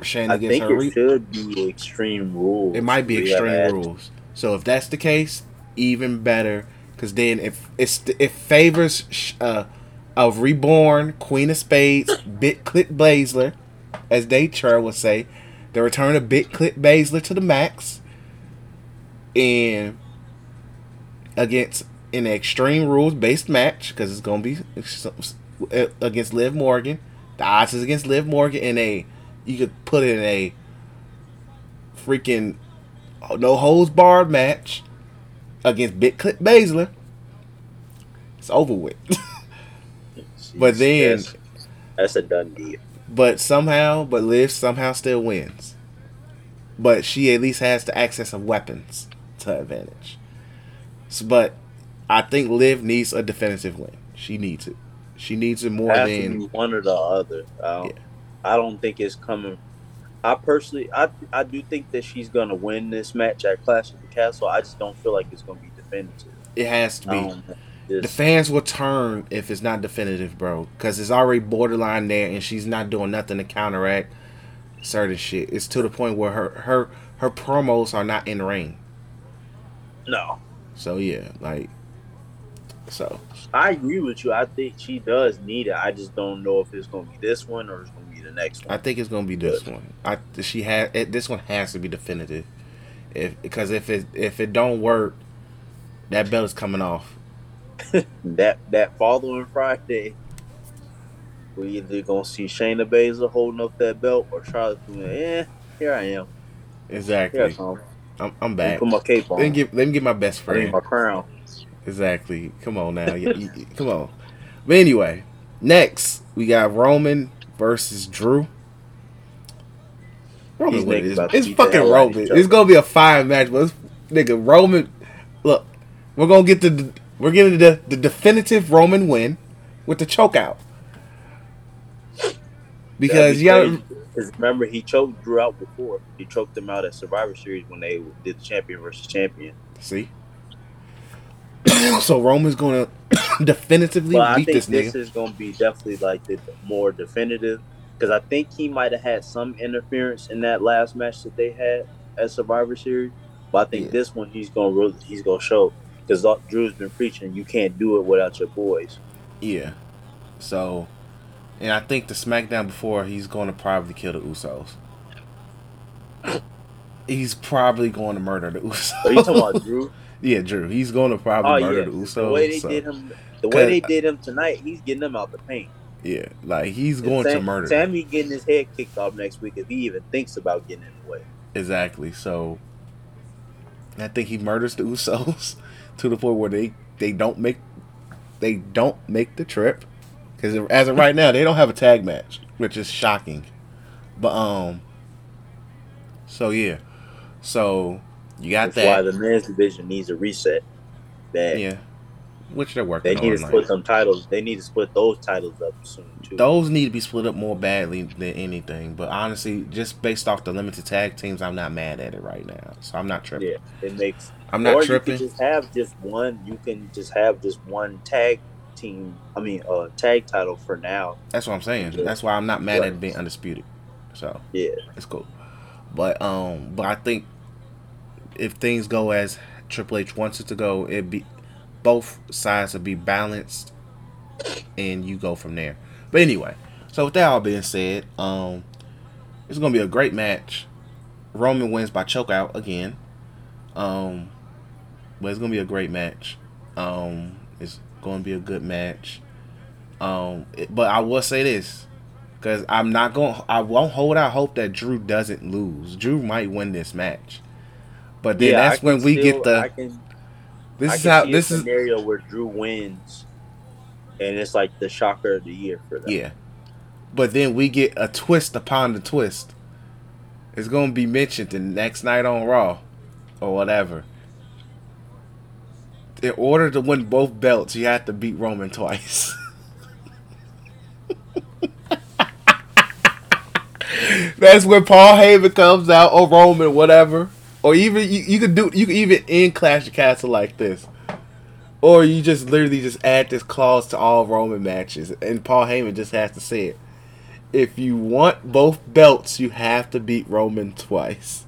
Shayna I gets think her it re- should be Extreme Rules. it might be extreme added- rules. So if that's the case, even better, because then if it's it favors uh, a reborn Queen of Spades, Bit Clip Baszler, as Dave Chur would say, the return of Bit Clip Baszler to the max, and against an extreme rules based match because it's gonna be uh, against Liv Morgan. The odds is against Liv Morgan in a you could put it in a freaking no holds barred match against Big Clip Baszler. It's over with. But then- that's, that's a done deal. but somehow, but Liv somehow still wins. But she at least has the access of weapons to advantage. So, but I think Liv needs a defensive win. She needs it. She needs it more Has than one or the other. I don't, Yeah. I don't think it's coming. I personally, I I do think that she's gonna win this match at Clash of the Castle. I just don't feel like it's gonna be definitive. it has to be. Um, the fans will turn if it's not definitive, bro. Because it's already borderline there, and she's not doing nothing to counteract certain shit. It's to the point where her her her promos are not in ring. no, So yeah, like So I agree with you. I think she does need it. I just don't know if it's gonna be this one or it's gonna be the next one. I think it's gonna be this one. I she had it, this one has to be definitive. If because if it if it don't work, that belt is coming off. that that following Friday, we either gonna see Shayna Baszler holding up that belt or Charlotte doing, eh, here I am. Exactly. I am. I'm, I'm back. Put my cape on. Let me get let me get my best friend. my crown. Exactly. Come on now. Come on. But anyway, next we got Roman versus Drew. Roman niggas this. It's fucking hell out of Roman. It's gonna be a fine match, but it's, nigga Roman. Look, we're gonna get the we're getting the the definitive Roman win with the choke out. Because you gotta Because remember, he choked Drew out before. He choked him out at Survivor Series when they did the champion versus champion. see. so Roman's gonna definitively But I think this this, is going to be definitely like the more definitive. Because I think he might have had some interference in that last match that they had at Survivor Series. But I think Yeah. this one he's going to really, he's going to show. Because Drew's been preaching, you can't do it without your boys. Yeah. So, and I think the SmackDown before he's going to probably kill the Usos. He's probably going to murder the Usos. Are you talking about Drew? yeah, Drew. He's going to probably Oh murder yeah, the Usos. the way they so, did him, the way they did him tonight, he's getting them out the paint. Yeah, like he's going Sam, to murder. Sami getting his head kicked off next week if he even thinks about getting in the way. Exactly. So, I think he murders the Usos to the point where they they don't make they don't make the trip because as of right now they don't have a tag match, which is shocking. But um, so yeah, so you got That's why the men's division needs a reset. That Yeah, which they're working they need to split Like, them titles. They need to split those titles up soon too. those need to be split up more badly than anything. But honestly, just based off the limited tag teams, I'm not mad at it right now. So I'm not tripping. yeah, it makes. I'm not or tripping. you can just have just one. You can just have just one tag team. I mean, uh, tag title for now. That's what I'm saying. That's why I'm not mad Right. at it being undisputed. So Yeah, it's cool. But um, but I think if things go as Triple H wants it to go, it be both sides will be balanced, and you go from there. But anyway, so with that all being said, um, it's gonna be a great match. Roman wins by chokeout again. Um, but it's gonna be a great match. Um, it's gonna be a good match. Um, it- but I will say this, because I'm not going. to I won't hold out hope that Drew doesn't lose. Drew might win this match, but then yeah. that's when we still- get the. Can, this I is how this is. scenario where Drew wins, and it's like the shocker of the year for them. Yeah, but then we get a twist upon the twist. It's gonna be mentioned the next night on Raw, or whatever. In order to win both belts, you have to beat Roman twice. That's when Paul Heyman comes out or Roman, whatever. Or even you, you could do you could even end Clash of Castle like this. Or you just literally just add this clause to all Roman matches and Paul Heyman just has to say it. If you want both belts, you have to beat Roman twice.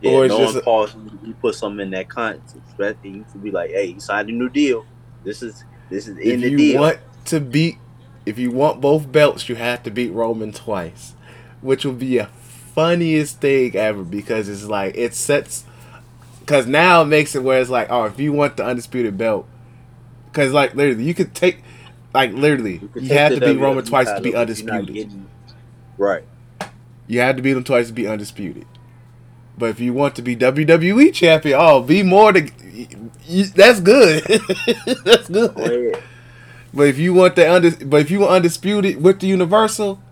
Yeah, Or it's just Paul, you put something in that context, right? And you could be like, "Hey, you signed a new deal. This is this is in the deal." if you want to beat if you want both belts, you have to beat Roman twice. Which will be a funniest thing ever because it's like it sets because now it makes it where it's like, oh, if you want the undisputed belt, because like literally you could take like literally you, could have to beat Roman twice to be title, but you're not undisputed. getting- Right. You have to beat him twice to be undisputed. But if you want to be WWE champion, oh, be more to. You, that's good. that's good. Go ahead. But if you want the under, but if you want undisputed with the Universal,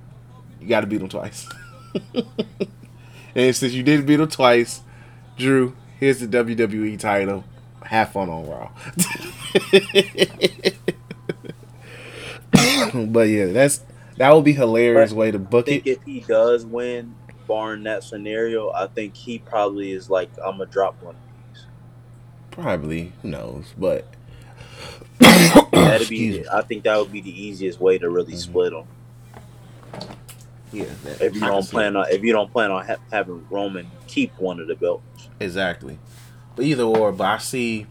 you got to beat them twice. and since you didn't beat them twice, Drew, here's the WWE title. Have fun on Raw. but yeah, that's that would be hilarious But way to I book think it. if he does win, barring that scenario, I think he probably is like, "I'm gonna drop one." of these." Probably, who knows? But That'd be. I think that would be the easiest way to really Mhm. split them. Yeah, If you don't plan on, if you don't plan on ha- having Roman keep one of the belts. Exactly. But either or, but I see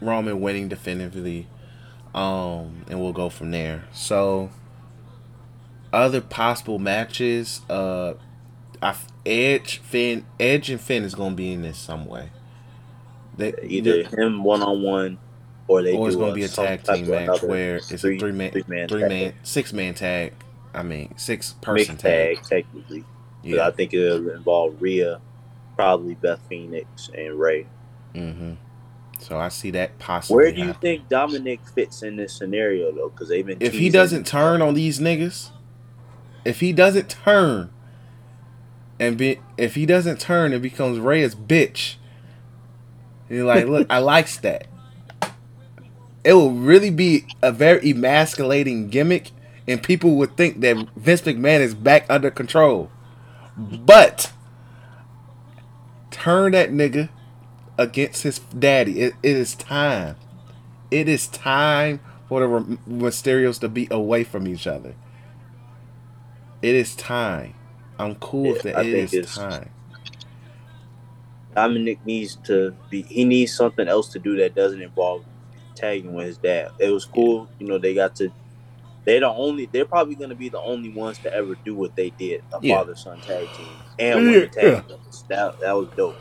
Roman winning definitively, um, and we'll go from there. So, other possible matches, uh, I, Edge, Finn, Edge and Finn is gonna be in this some way. They, either him one on one, or they or it's gonna be a tag team match where it's three- a three man, three three-man six man tag. I mean, six person tag. tag technically. But Yeah. I think it'll involve Rhea, probably Beth Phoenix, and Ray. Mm-hmm. So I see that possibly. Where do you happen. think Dominik fits in this scenario though? Because they've been if he doesn't turn on these niggas, if he doesn't turn and be if he doesn't turn and becomes Ray's bitch, and you're like, look, I likes that. It will really be a very emasculating gimmick, and people would think that Vince McMahon is back under control. But turn that nigga against his daddy. It, it is time. It is time for the Mysterios to be away from each other. It is time. I'm cool with that. I It it's- time. Dominik needs to be. He needs something else to do that doesn't involve tagging with his dad. It was cool, you know. They got to. They're the only. They're probably going to be the only ones to ever do what they did, a Yeah. father son tag team, and win the tag. Yeah. That that was dope.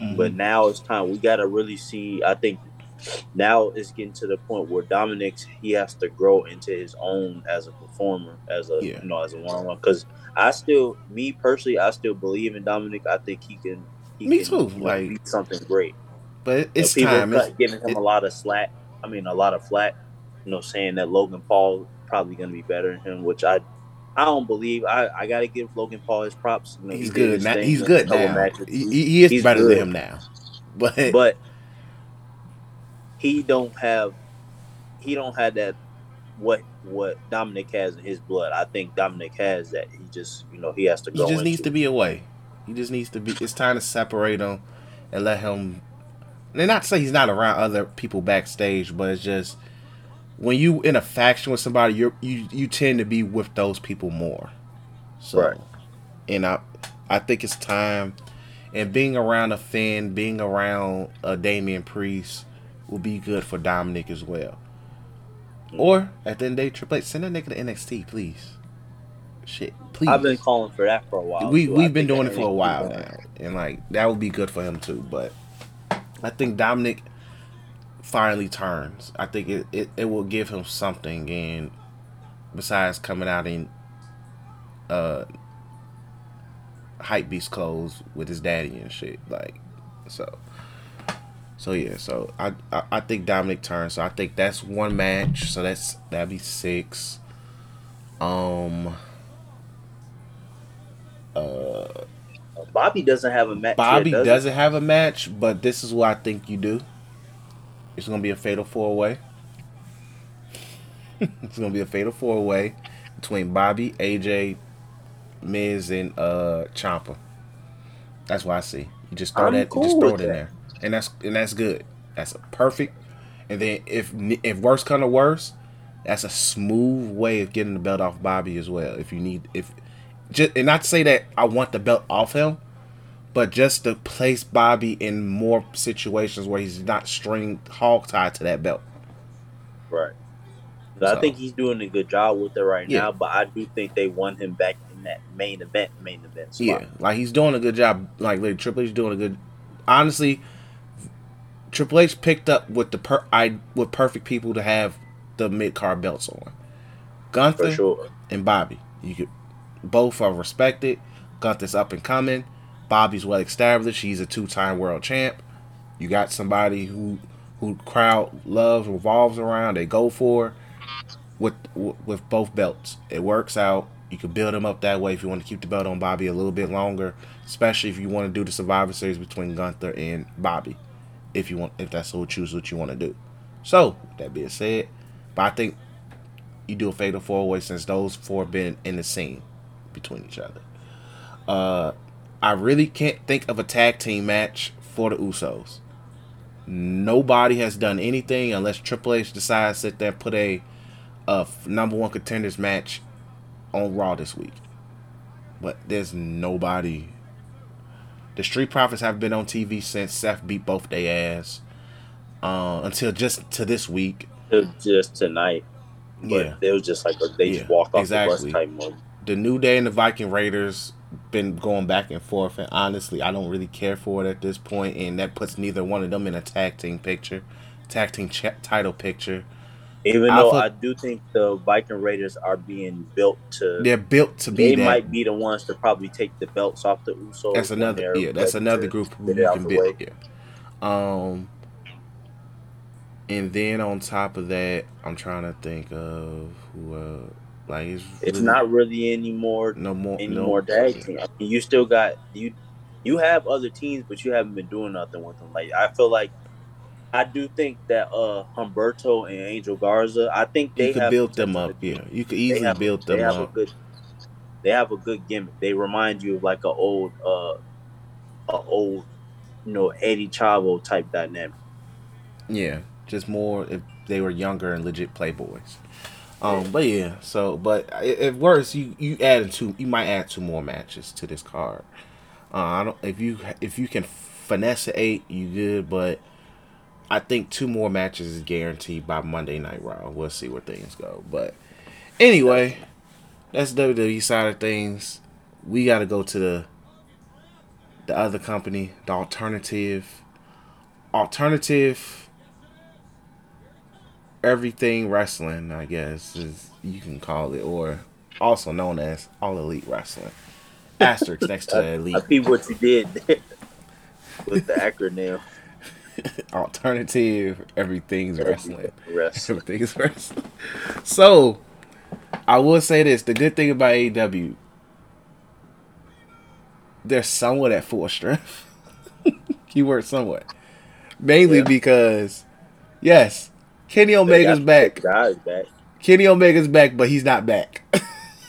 Mhm. But now it's time. We got to really see. I think now it's getting to the point where Dominik's he has to grow into his own as a performer, as a Yeah. you know, as a one on one. Because I still, me personally, I still believe in Dominik. I think he can. He Me can, too, you know, like- be something great. but it's you know, people time. It's, giving him it- a lot of slack. I mean, a lot of flack. You know, saying that Logan Paul probably going to be better than him, which I. I don't believe. I, I got to give Logan Paul his props. You know, he's he good. Now, he's good now. He, he- is He's better good. than him now. But, but he don't have he don't have that what what Dominik has in his blood. I think Dominik has that. He just you know he has to go. he just needs to be away. He just needs to be. It's time to separate him and let him. And not to say he's not around other people backstage, but it's just when you in a faction with somebody, you you you tend to be with those people more. So, Right. and I I think it's time. And being around a Finn, being around a Damian Priest, will be good for Dominik as well. Or at the end of the day, Triple H, send that nigga to NXT, please. Shit, please. I've been calling for that for a while. we too. We've been doing it for a while now, and like that would be good for him too. But I think Dominik finally turns. I think it, it, it will give him something, and besides coming out in uh hype beast clothes with his daddy and shit, like so. So yeah, so I, I I think Dominik turns. So I think that's one match. So that's that'd be six. Um. Uh. Bobby doesn't have a match. Bobby yet, does doesn't have a match, but this is what I think you do. It's gonna be a fatal four way. it's gonna be a fatal four way between Bobby, AJ, Miz, and uh Ciampa. That's what I see. You just throw I'm that, you cool just throw it in that. there, and that's and that's good. That's a perfect. And then if if worse come to worse, that's a smooth way of getting the belt off Bobby as well. If you need if just and not to say that I want the belt off him, but just to place Bobby in more situations where he's not string hog tied to that belt. Right. But I think he's doing a good job with it right Yeah. now, but I do think they want him back in that main event, main event spot. Yeah, like he's doing a good job. Like, like Triple H doing a good. Honestly, Triple H picked up with the per I with perfect people to have the mid card belts on. Gunther sure. and Bobby. You could both are respected. Gunther's up and coming. Bobby's well established. He's a two time world champ. You got somebody who who crowd loves revolves around. They go for with with both belts. It works out. You can build him up that way if you want to keep the belt on Bobby a little bit longer, especially if you want to do the Survivor Series between Gunther and Bobby, if you want, if that's what choose what you want to do. So that being said, but I think you do a fatal four way since those four been in the scene between each other. Uh, I really can't think of a tag team match for the Usos. Nobody has done anything unless Triple H decides to sit there and put a, a number one contenders match on Raw this week. But there's nobody. The Street Profits have been on TV since Seth beat both their ass. uh, until just to this week. Just tonight. But Yeah. it was just like a, they Yeah, just walked off exactly. the bus type mode. The New Day and the Viking Raiders been going back and forth, and honestly, I don't really care for it at this point, and that puts neither one of them in a tag team picture, tag team ch- title picture. Even though I do think the Viking Raiders are being built to They're built to be they that. might be the ones to probably take the belts off the Usos. that's another yeah. That's another group get you it out can build. Yeah. Um. And then on top of that, I'm trying to think of who. Uh, like it's, It's really not really anymore no more any no, more tag team. I mean, you still got you. You have other teams, but you haven't been doing nothing with them. Like I feel like I do think that uh Humberto and Angel Garza. I think they You could build them up. Yeah, you could easily have- build They them a up. good. They have a good gimmick. They remind you of like a old, uh, a old, you know, Eddie Chavo type dynamic. Yeah, just more if they were younger and legit playboys. Um, but yeah, so but if worse, you you add two, you might add two more matches to this card. Uh, I don't if you if you can finesse eight, you good, but I think two more matches is guaranteed by Monday Night Raw. We'll see where things go, but anyway, that's WWE side of things. We got to go to the the other company, the alternative. Alternative everything wrestling, I guess, is you can call it, or also known as All Elite Wrestling. Asterisk next to I Elite. see what you did with the acronym. Alternative everything's wrestling. Wrestling. Everything's wrestling. So, I will say this: the good thing about AEW, they're somewhat at full strength. Keyword somewhat. Mainly Yeah. because, yes, Kenny Omega's back. Guys back. Kenny Omega's back, but he's not back.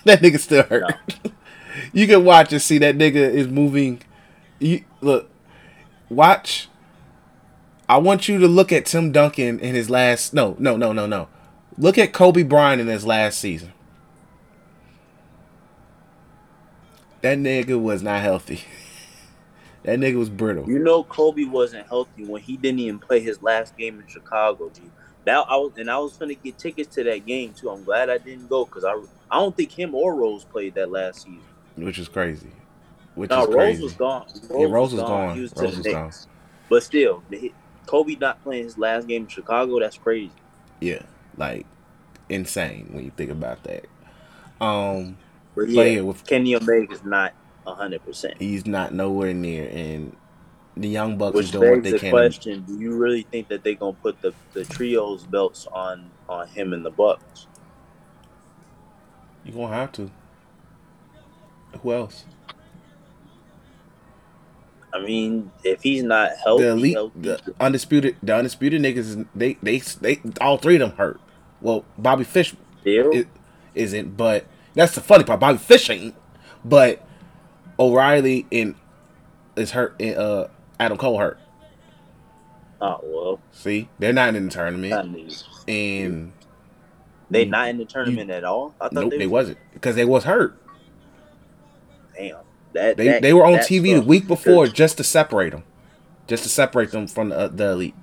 that nigga still hurt. you can watch and see that nigga is moving. You look, watch. I want you to look at Tim Duncan in his last. No, no, no, no, no. Look at Kobe Bryant in his last season. That nigga was not healthy. that nigga was brittle. You know, Kobe wasn't healthy when he didn't even play his last game in Chicago. G. Now I was and I was gonna get tickets to that game too. I'm glad I didn't go because I I don't think him or Rose played that last season. which is crazy. Which No, is Rose crazy. was gone. Yeah, Rose was gone. He was Rose was gone. But still, Kobe not playing his last game in Chicago. That's crazy. Yeah, like insane when you think about that. Um, But yeah, with- Kenny Omega's not hundred percent. he's not nowhere near, and the Young Bucks Which doing what they the can. question: Do you really think that they're gonna put the the trios belts on on him and the Bucks? You're gonna have to. Who else? I mean, if he's not healthy, the elite, healthy the undisputed, the undisputed niggas. They, they, they, all three of them hurt. Well, Bobby Fish is, isn't, but that's the funny part. Bobby Fish ain't, but O'Reilly and is hurt. And, uh, Adam Cole hurt. oh well, See, they're not in the tournament, not me. and they not in the tournament at all. I thought nope, they, they was. wasn't because they was hurt. Damn, that They that- they were on TV the week before because- just to separate them, just to separate them from the, uh, the elite.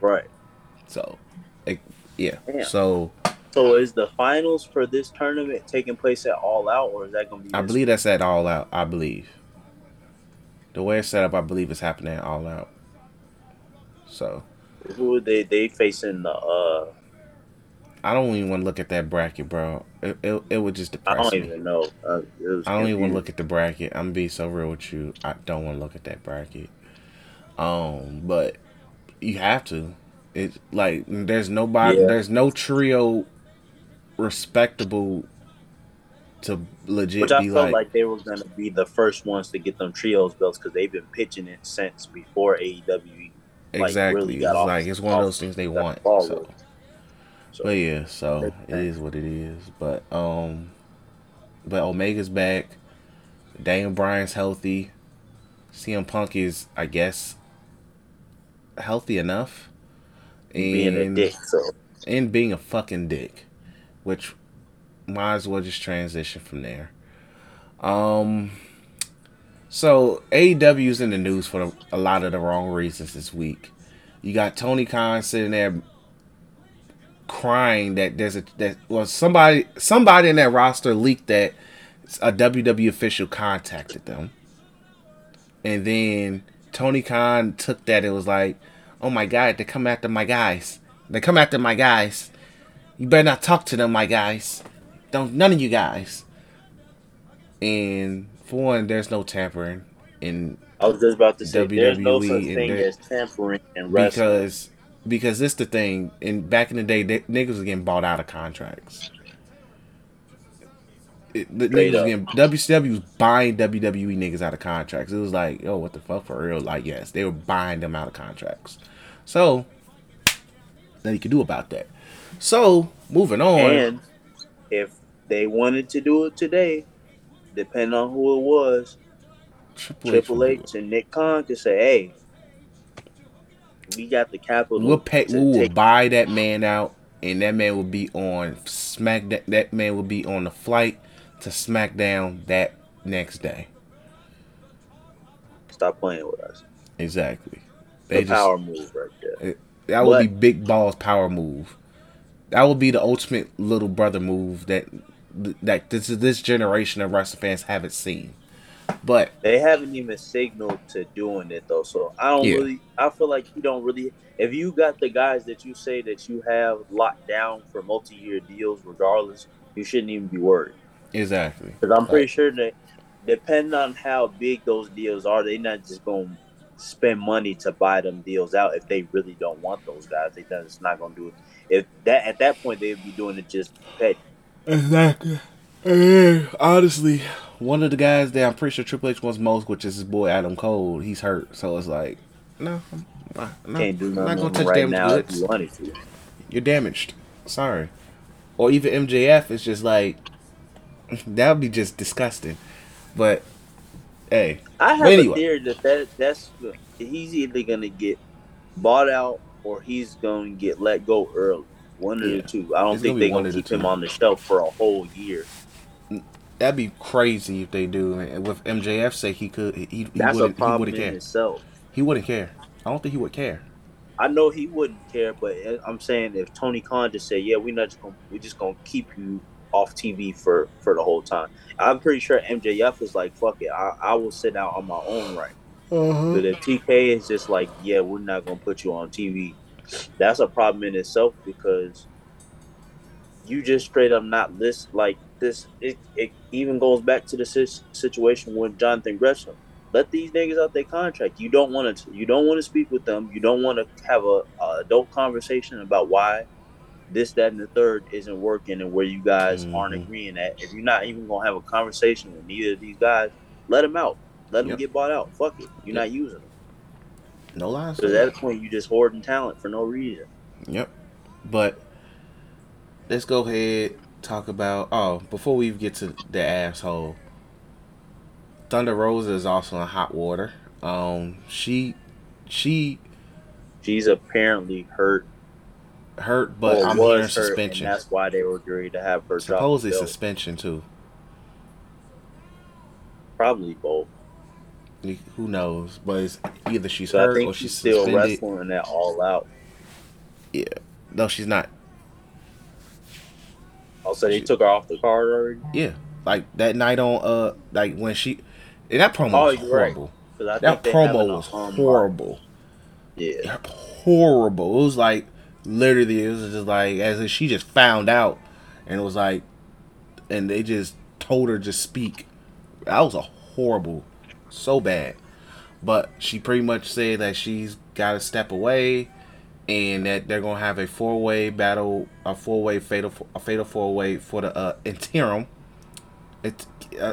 right? So, it, yeah. Damn. So So is the finals for this tournament taking place at All Out, or is that gonna be? I believe that's at All Out. I believe the way it's set up, I believe it's happening All Out. So who are they they facing the. uh I don't even want to look at that bracket, bro. It it, it would just depress me. I don't me. even know. Uh, I don't even want to look at the bracket. I'm gonna be so real with you. I don't want to look at that bracket. Um, but you have to. It's like there's nobody. Yeah. There's no trio respectable to legit Which I felt like, like, they were gonna be the first ones to get them trios belts because they've been pitching it since before AEW. like, exactly. really it's like it's one of those things they want. So. So But yeah, so it is what it is. But um, but Omega's back. Daniel Bryan's healthy. CM Punk is, I guess, healthy enough. being a And- dick. So and being a fucking dick, which might as well just transition from there. Um, so is in the news for a lot of the wrong reasons this week. You got Tony Khan sitting there crying that there's a that well somebody somebody in that roster leaked that a WWE official contacted them. And then Tony Khan took that. It was like, oh my god, they come after my guys. They come after my guys. You better not talk to them, my guys. Don't none of you guys. And for one, there's no tampering in I was just about to say there's no WWE such and thing there- as tampering in wrestling. because because this the thing. And back in the day, they, niggas was getting bought out of contracts. It, the Straight niggas up. getting WCW was buying WWE niggas out of contracts. It was like, oh, what the fuck for real? Like, yes, they were buying them out of contracts. So, nothing you can do about that. So, moving on. And if they wanted to do it today, depending on who it was, Triple will do H and Nick Khan could say, "Hey, we got the capital. We'll pay. We will take- buy that man out, and that man will be on Smack. That, that man will be on the flight to SmackDown that next day. Stop playing with us. Exactly. The They just power move right there. that would be Big Ball's power move. That would be the ultimate little brother move that that this is this generation of wrestling fans haven't seen. But They haven't even signaled to doing it though, so I don't Yeah. really. I feel like you don't really. If you got the guys that you say that you have locked down for multi-year deals, regardless, you shouldn't even be worried. exactly, Because I'm pretty Right. sure that depending on how big those deals are, they're not just to spend money to buy them deals out if they really don't want those guys. They just not to do it. If that at that point they'd be doing it just pay. Exactly. And honestly, one of the guys that I'm pretty sure Triple H wants most, which is his boy Adam Cole, he's hurt. So it's like, no, I'm, I'm not, Can't do I'm not nothing gonna on touch right damaged now goods. if you wanted to. You're damaged. Sorry. Or even MJF is just like, that would be just disgusting. But hey, I have Anyway. a theory that, that that's he's either going to get bought out or he's going to get let go early. One of Yeah. the two. I don't It's think they're gonna keep him on the shelf for a whole year. that'd be crazy if they do. And With MJF say he could, he, he That's wouldn't, he problem wouldn't in care. itself. He wouldn't care. I don't think he would care. I know he wouldn't care, but I'm saying if Tony Khan just said, "Yeah, we're not just gonna, we're just gonna keep you off TV for for the whole time," I'm pretty sure MJF is like, "Fuck it, I, I will sit out on my own right." Uh-huh. But if TK is just like, "Yeah, we're not gonna put you on TV," that's a problem in itself because you just straight up not list like this. It, it even goes back to the situation with Jonathan Gresham. Let these niggas out their contract. You don't want to. You don't want to speak with them. You don't want to have a, a adult conversation about why this, that, and the third isn't working and where you guys aren't Mhm. agreeing at. If you're not even gonna have a conversation with neither of these guys, let them out. Let them Yep. get bought out. Fuck it. You're not using them. No lies. Because at that point, you just hoarding talent for no reason. Yep. But let's go ahead talk about. Oh, before we get to the asshole, Thunder Rosa is also in hot water. Um, she she She's apparently hurt. hurt, but or I'm was hearing suspension. That's why they were ready to have her. Supposedly suspension too. Probably both. Who knows? But it's either she's So I hurt think or she's she's still suspended. wrestling that all out. Yeah. No, she's not. Also, they She- took her off the card already. Yeah. Like that night on uh like when she and that promo Oh, was right. horrible. I That promo was horrible. Yeah. horrible. It was like literally, it was just like as if she just found out, and it was like, and they just told her to speak. That was a horrible, so bad. But she pretty much said that she's got to step away, and that they're gonna have a four way battle, a four way fatal, a fatal four way for the uh, interim. It,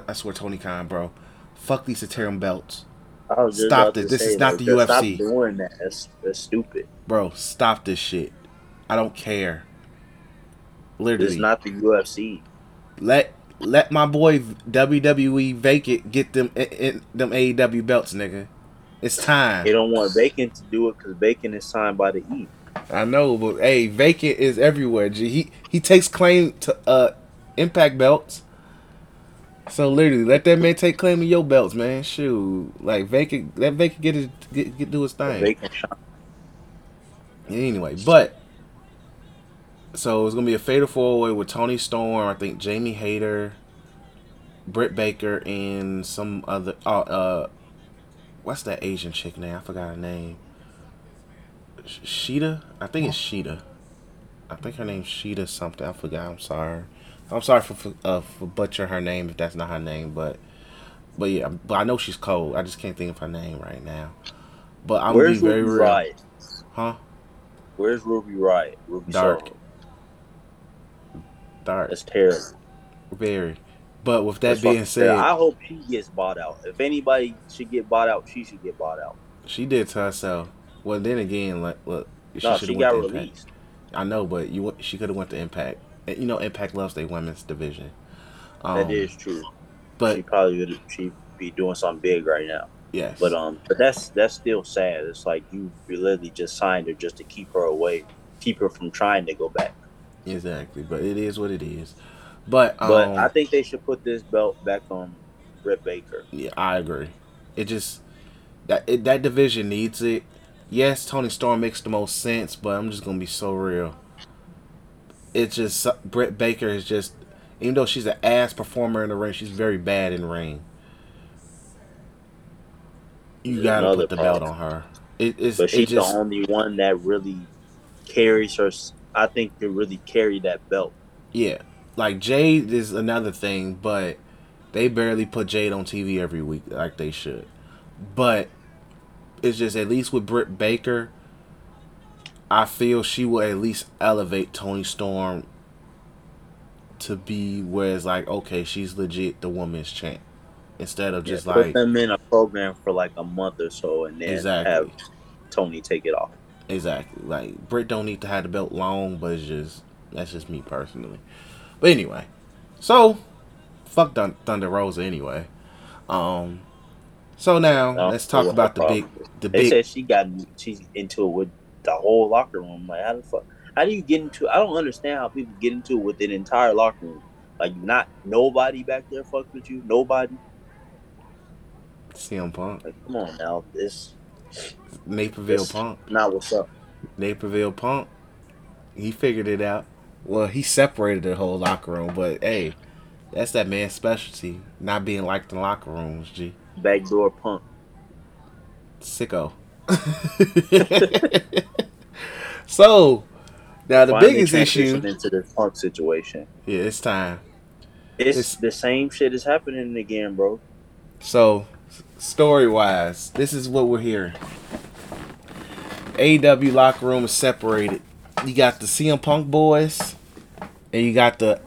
I swear, Tony Khan, bro, fuck these interim belts. I was just Stop this. This say, is not like, the just Stop UFC. doing that. That's, that's stupid. Bro, stop this shit. I don't care. Literally. It's Literally, not the UFC. let let my boy WWE vacant get them in, in, them AEW belts, nigga. It's time. They don't want Bacon to do it because Bacon is signed by the E. I know, but hey, vacant is everywhere. G. He he takes claim to uh Impact belts. So literally, let that man take claim of your belts, man. Shoot, like vacant, let vacant get his get, get do his thing. Shine. Anyway, but so it's gonna be a fatal four way with Toni Storm, I think Jamie Hayter, Britt Baker, and some other. Uh, uh what's that Asian chick name? I forgot her name. Shida, I think it's Shida. I think her name's Shida something. I forgot. I'm sorry. I'm sorry for for, uh, for butchering her name if that's not her name, but but yeah, but I know she's cold. I just can't think of her name right now. But I'm Where's being very Ruby real, Riott? huh? Where's Ruby Riott? Ruby Dark. Soho. Dark, That's terrible. very. But with that That's being said. I hope she gets bought out. If anybody should get bought out, she should get bought out. she did to herself. Well, then again, like, look, she no, should have got went to Impact. released. I know, but you she could have went to Impact. You know, Impact loves their women's division. Um, that is true. But she probably would she be doing something big right now. yes, But um, but that's that's still sad. It's like you literally just signed her just to keep her away, keep her from trying to go back. Exactly. But it is what it is. But um, But I think they should put this belt back on Britt Baker. Yeah, I agree. It just that it, that division needs it. Yes, Toni Storm makes the most sense, but I'm just gonna be so real. It's just Britt Baker is just, even though she's an ass performer in the ring, she's very bad in the ring. You There's gotta put the belt on her. It, it's But it she's just the only one that really carries her. I think can really carry that belt. yeah. Like Jade is another thing, but they barely put Jade on TV every week like they should. But it's just at least with Britt Baker, I feel she will at least elevate Toni Storm to be where it's like, okay, she's legit the woman's champ. Instead of just Yeah, like put them in a program for like a month or so, and then Exactly. have Toni take it off. Exactly. Like Britt don't need to have the belt long, but it's just that's just me personally. But anyway, so fuck Thun- Thunder Rosa anyway. Um, so now No, let's talk about the big, problem the They big. said she got she's into it with the whole locker room. Like how the fuck? How do you get into? I don't understand how people get into it with an entire locker room. Like not nobody back there fucks with you. Nobody. CM Punk, Like come on now, this Naperville Punk, not what's up. Naperville Punk. He figured it out. Well, he separated the whole locker room, but hey, that's that man's specialty, not being liked in locker rooms. G. Backdoor punk. Sicko. so now the biggest issue. into this punk situation. Yeah, it's time. It's, It's- the same shit is happening again, bro. So, story wise, this is what we're hearing. AEW locker room is separated. You got the CM Punk boys, and you got the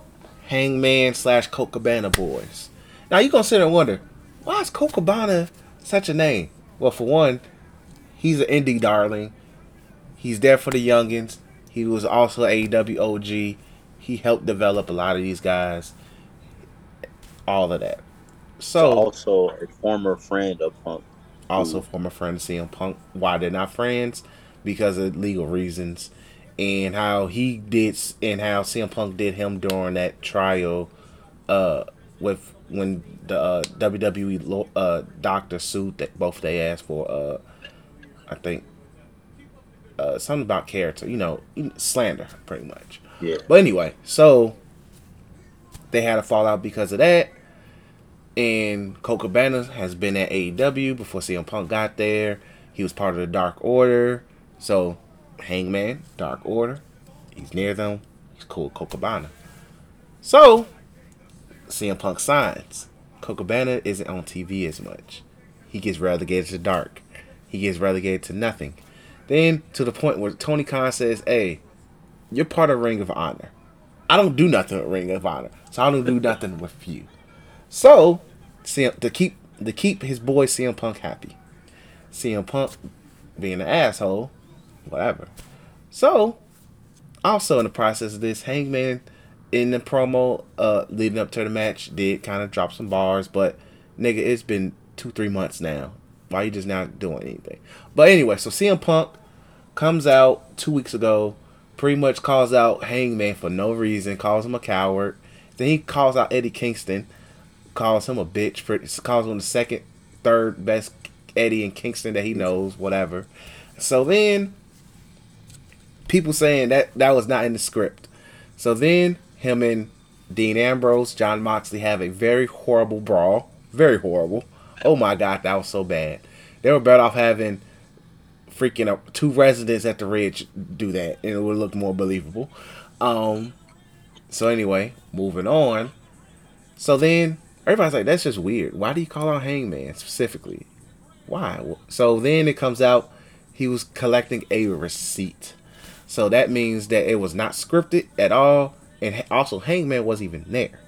Hangman slash Colt Cabana boys. Now you're gonna sit there and wonder, why is Colt Cabana such a name? Well, for one, he's an indie darling. He's there for the youngins. He was also AEW OG. He helped develop a lot of these guys. All of that. So also a former friend of punk. also former friend of CM Punk. Why they're not friends? Because of legal reasons, and how he did, and how CM Punk did him during that trial, uh, with when the uh, WWE lo- uh doctor sued that both they asked for, uh, I think, uh, something about character, you know, slander, pretty much. Yeah. But anyway, so they had a fallout because of that. And Colt Cabana has been at AEW before CM Punk got there. He was part of the Dark Order. So, Hangman, Dark Order. He's near them. He's with Colt Cabana. So, CM Punk signs. Colt Cabana isn't on TV as much. He gets relegated to Dark. He gets relegated to nothing. Then, to the point where Tony Khan says, hey, you're part of Ring of Honor. I don't do nothing with Ring of Honor, so I don't do nothing with you. So, to keep to keep his boy CM Punk happy, CM Punk being an asshole, whatever. So, also in the process of this, Hangman in the promo uh, leading up to the match did kind of drop some bars, but nigga, it's been two three months now. Why you just not doing anything? But anyway, so CM Punk comes out two weeks ago, pretty much calls out Hangman for no reason, calls him a coward. Then he calls out Eddie Kingston, calls him a bitch, for calls him the second, third best Eddie in Kingston that he knows, whatever. So then people saying that that was not in the script. So then him and Dean Ambrose, Jon Moxley have a very horrible brawl. Very horrible. Oh my god, that was so bad. They were better off having freaking uh, two residents at the Ridge do that, and it would look more believable. Um. So anyway, moving on. So then everybody's like, "That's just weird. Why do you call out Hangman specifically? Why?" So then it comes out he was collecting a receipt. So that means that it was not scripted at all, and also Hangman wasn't even there.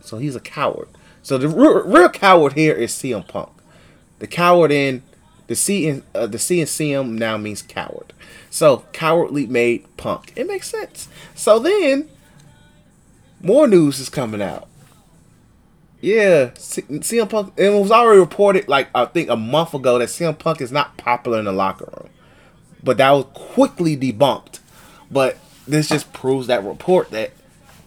So he's a coward. So the real, real coward here is CM Punk. The coward in the C in uh, the C and CM now means coward. So cowardly made Punk. It makes sense. So then more news is coming out. Yeah, C- CM Punk. It was already reported like I think a month ago that CM Punk is not popular in the locker room, but that was quickly debunked. But this just proves that report that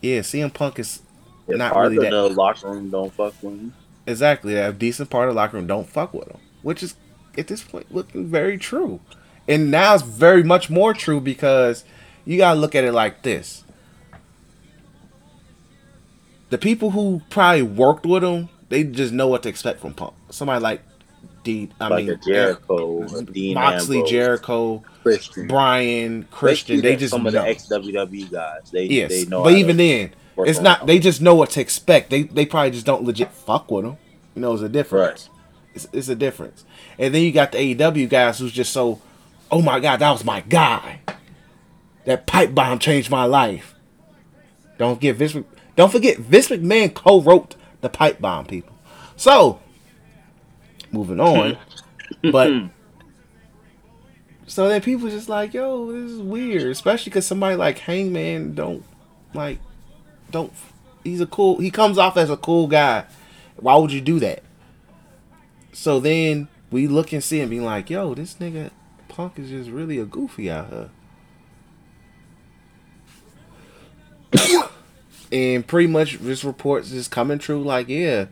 yeah, CM Punk is If not part really of that the locker room don't fuck with him. exactly that a decent part of the locker room don't fuck with him, which is at this point looking very true, and now it's very much more true because you gotta look at it like this: the people who probably worked with him, they just know what to expect from Punk. Somebody like D, I like mean Jericho, Dean Moxley, Ambrose, Jericho, Christian. Brian, Christian. They that's just some know. of the ex WWE guys. They yes, they know. but even then, it's not. them. They just know what to expect. They they probably just don't legit fuck with them. You know, it's a difference. It's, it's a difference. And then you got the AEW guys who's just so, oh my god, that was my guy. That pipe bomb changed my life. Don't forget Vince. Don't forget Vince McMahon co-wrote the pipe bomb. People. So, moving on, but. So then people just like, yo, this is weird, especially because somebody like Hangman don't like, don't. He's a cool. He comes off as a cool guy. Why would you do that? So then we look and see and be like, yo, this nigga Punk is just really a goofy out here. and pretty much this reports is coming true. Like, yeah,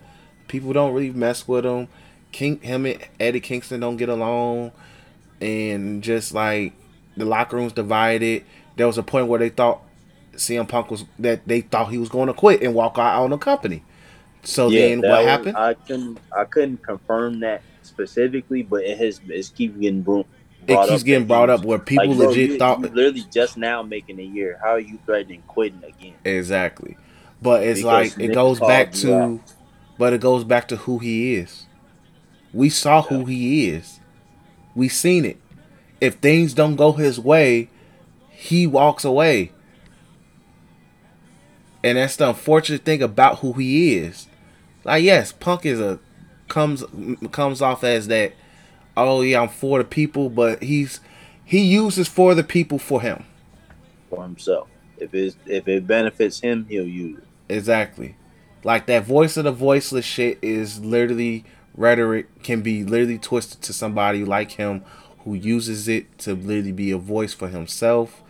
people don't really mess with him. King, him and Eddie Kingston don't get along, and just like the locker room's divided. There was a point where they thought CM Punk was that they thought he was going to quit and walk out on the company. So then what was- happened? I couldn't I couldn't confirm that specifically, but it has it's keep getting. It keeps getting brought up where people like, legit you, thought you literally just now making a year. How are you threatening quitting again? exactly, but it's Because like it goes back to, but it goes back to who he is. We saw who he is. We seen it. If things don't go his way, he walks away. And that's the unfortunate thing about who he is. Like yes, Punk is a comes comes off as that. Oh yeah, I'm for the people, but he's he uses for the people for him. for himself. If it if it benefits him, he'll use it. Exactly. Like that voice of the voiceless shit is literally rhetoric can be literally twisted to somebody like him who uses it to literally be a voice for himself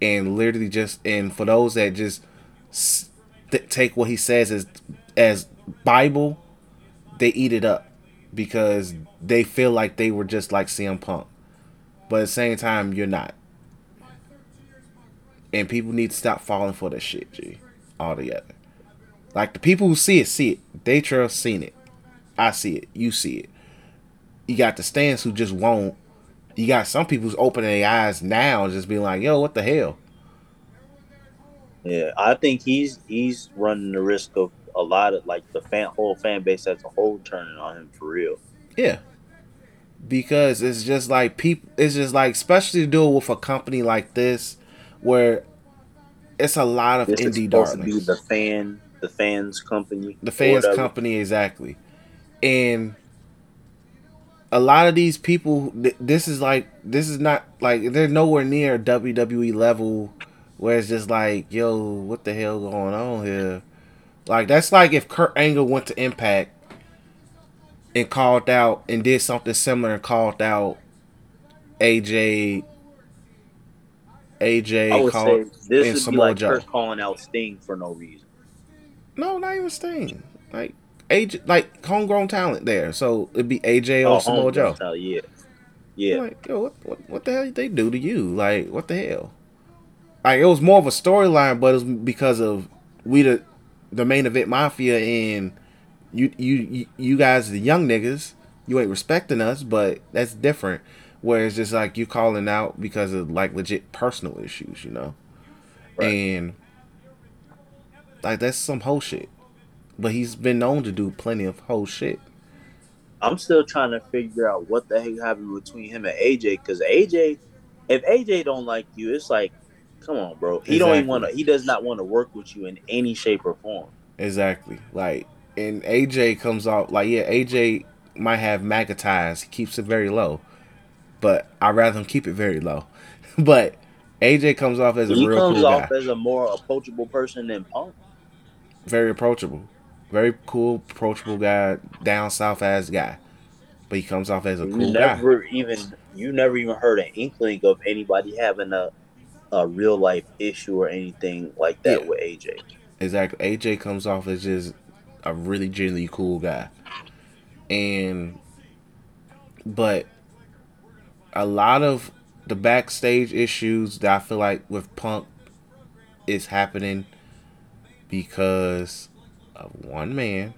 and literally just and for those that just s- th- take what he says as as bible they eat it up because they feel like they were just like CM Punk but at the same time you're not and people need to stop falling for that shit G altogether like the people who see it, see it. They trust seen it. I see it. You see it. You got the stands who just won't. You got some people who's opening their eyes now just being like, yo, what the hell? Yeah, I think he's he's running the risk of a lot of like the fan whole fan base as a whole turning on him for real. Yeah. Because it's just like people it's just like especially to do it with a company like this where it's a lot of This indie supposed to be darlings. the fan the fans company. the fans company exactly and a lot of these people th- this is like this is not like they're nowhere near wwe level where it's just like yo what the hell going on here like that's like if kurt angle went to impact and called out and did something similar and called out aj aj I would called say this and would be like Joe. Kurt calling out Sting for no reason. No, not even Sting. Like AJ, like homegrown talent there. So it'd be AJ or Oh, Samoa Joe. I'll tell you, Yeah, Yeah. Like, yo, what, what, what the hell did they do to you? Like, what the hell? Like, it was more of a storyline, but it was because of we the the main event mafia and you you you, guys the young niggas. You ain't respecting us, but that's different. Where it's just like you calling out because of like legit personal issues, you know, Right. and like that's some whole shit. But he's been known to do plenty of whole shit. I'm still trying to figure out what the heck happened between him and AJ. Because AJ, if AJ don't like you, it's like, come on, bro. He don't even want to. He does not want to work with you in any shape or form. Exactly. Like, and AJ comes off like, yeah, AJ might have MAGA ties. He keeps it very low, but I'd rather him keep it very low. but AJ comes off as a real person. he real comes cool off guy, as a more approachable person than Punk. very approachable, very cool, approachable guy, down south ass guy. But he comes off as a cool guy. never even you never even heard an inkling of anybody having a a real life issue or anything like that Yeah. with AJ. Exactly. AJ comes off as just a really genuinely cool guy. And but a lot of the backstage issues that I feel like with Punk is happening because of one man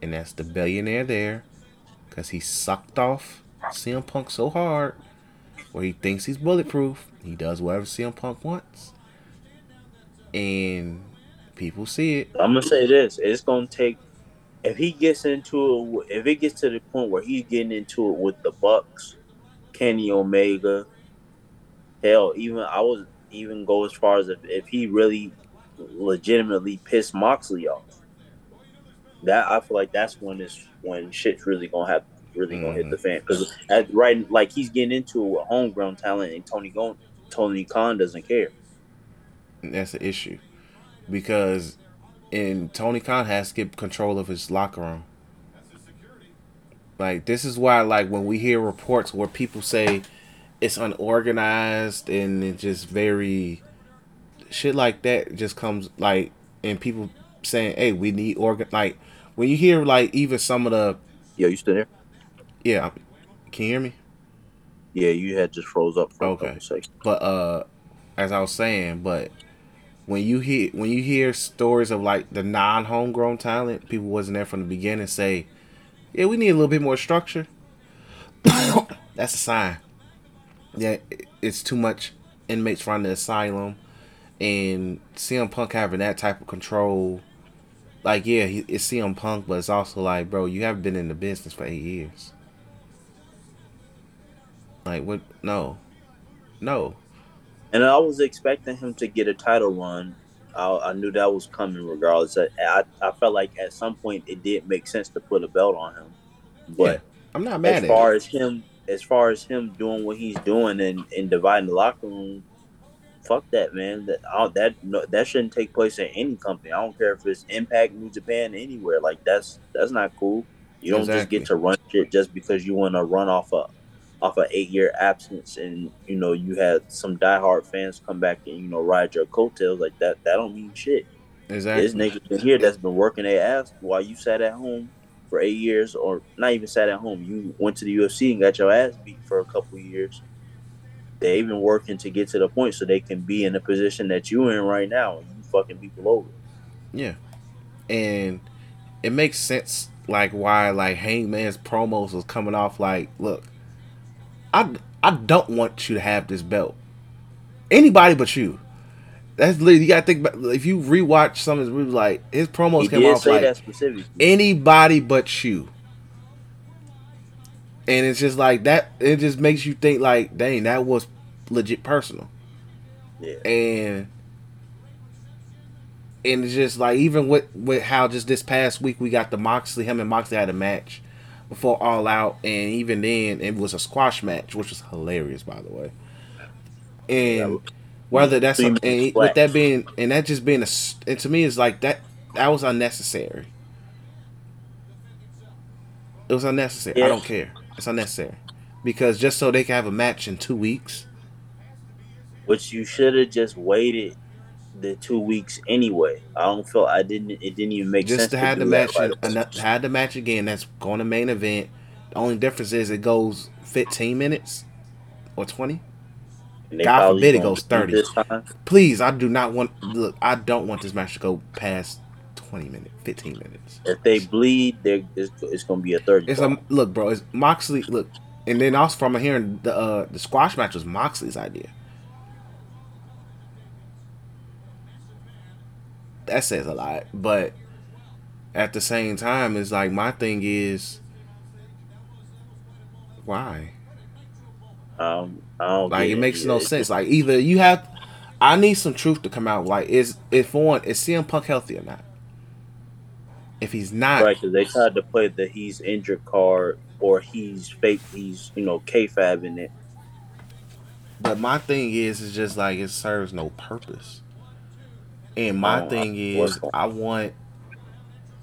and that's the billionaire there cuz he sucked off CM Punk so hard where he thinks he's bulletproof. He does whatever CM Punk wants. And people see it. I'm gonna say this: it's gonna take if he gets into it. If it gets to the point where he's getting into it with the Bucks, Kenny Omega, hell, even I was even go as far as if, if he really legitimately pissed Moxley off. That I feel like that's when this when shit's really gonna have really gonna hit mm-hmm. the fan because at right like he's getting into it with homegrown talent and Tony Gon- Tony Khan doesn't care. And that's the issue. Because and Tony Khan has to get control of his locker room. Like this is why like when we hear reports where people say it's unorganized and it's just very shit like that just comes like and people saying, Hey, we need organ like when you hear like even some of the Yo, you still there? yeah, can you hear me? Yeah, you had just froze up for Okay. But uh as I was saying, but when you hear when you hear stories of like the non homegrown talent, people wasn't there from the beginning say, Yeah, we need a little bit more structure. That's a sign. Yeah, it's too much inmates running the asylum and CM Punk having that type of control. Like, yeah, he, it's CM Punk, but it's also like, bro, you haven't been in the business for eight years. Like, what? No. No. And I was expecting him to get a title run. I, I knew that was coming regardless. I, I, I felt like at some point it did make sense to put a belt on him. But I'm not mad as at far it. as him, as far as him doing what he's doing and, and dividing the locker room, fuck that, man. That I, that no, that shouldn't take place in any company. I don't care if it's Impact, New Japan, anywhere. Like that's that's not cool. You don't just get to run shit just because you want to run off a off an eight year absence, and you know you had some diehard fans come back and you know ride your coattails like that. That don't mean shit. Exactly. There's niggas in here that's been working their ass while you sat at home for eight years, or not even sat at home. You went to the UFC and got your ass beat for a couple of years. They've been working to get to the point so they can be in the position that you in right now, and you fucking people over. Yeah. And it makes sense like why like Hangman's promos was coming off like, look, I I don't want you to have this belt. Anybody but you. That's literally you gotta think about if you rewatch some of his movies like his promos He came off say like anybody but you. And it's just like that it just makes you think like, dang, that was legit personal. Yeah. and and it's just like even with with how just this past week we got the Moxley him and Moxley had a match before All Out, and even then it was a squash match, which was hilarious by the way. And whether that's Three and with that being and that just being a s- and to me it's like that that was unnecessary. It was unnecessary. I don't care. It's unnecessary because just so they can have a match in two weeks. Which you should have just waited the two weeks anyway. I don't feel I didn't. It didn't even make sense just to have the match, right had the match again. That's going to main event, The only difference is it goes 15 minutes or 20. God forbid it goes 30. Please, I do not want look. I don't want this match to go past 20 minutes, 15 minutes. If they bleed, they're, it's, it's going to be a 30. It's a look, bro. It's Moxley. Look, and then also from a hearing the uh, the squash match was Moxley's idea. That says a lot, but at the same time, it's like my thing is why? um, I don't Like it makes Yeah, no sense. Like either you have, I need some truth to come out. Like is if one is CM Punk healthy or not? If he's not, Right, because they tried to play the he's injured card or he's fake, he's, you know, kayfabe in it. But my thing is, it's just like it serves no purpose. And my Oh, thing I- is, I want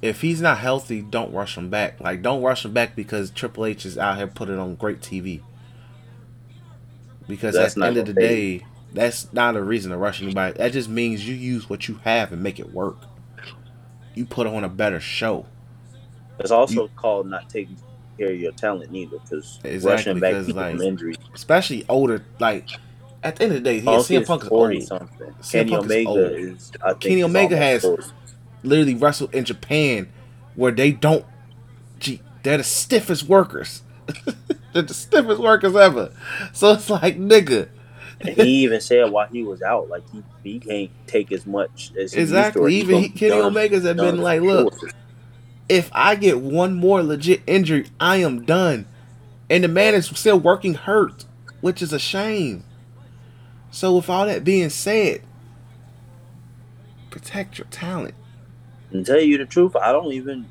if he's not healthy, don't rush him back. Like, don't rush him back because Triple H is out here putting it on great TV. Because That's at the end of the day, that's not a reason to rush anybody. That just means you use what you have and make it work. You put on a better show. It's also called not taking care of your talent either, because Exactly, rushing back people like, from injury. Especially older, like at the end of the day, yeah, Punk CM is Punk is 40 old. something. CM Kenny Punk is Omega old. is, I think, Kenny is Omega has 40. literally wrestled in Japan where they don't gee, they're the stiffest workers. they're the stiffest workers ever. So it's like nigga. And he even said while he was out, like he, he can't take as much as he used to, Exactly. Even he, Kenny done- Omega's have been like, look, sure. if I get one more legit injury, I am done. And the man is still working hurt, which is a shame. So with all that being said, protect your talent. And tell you the truth, I don't even,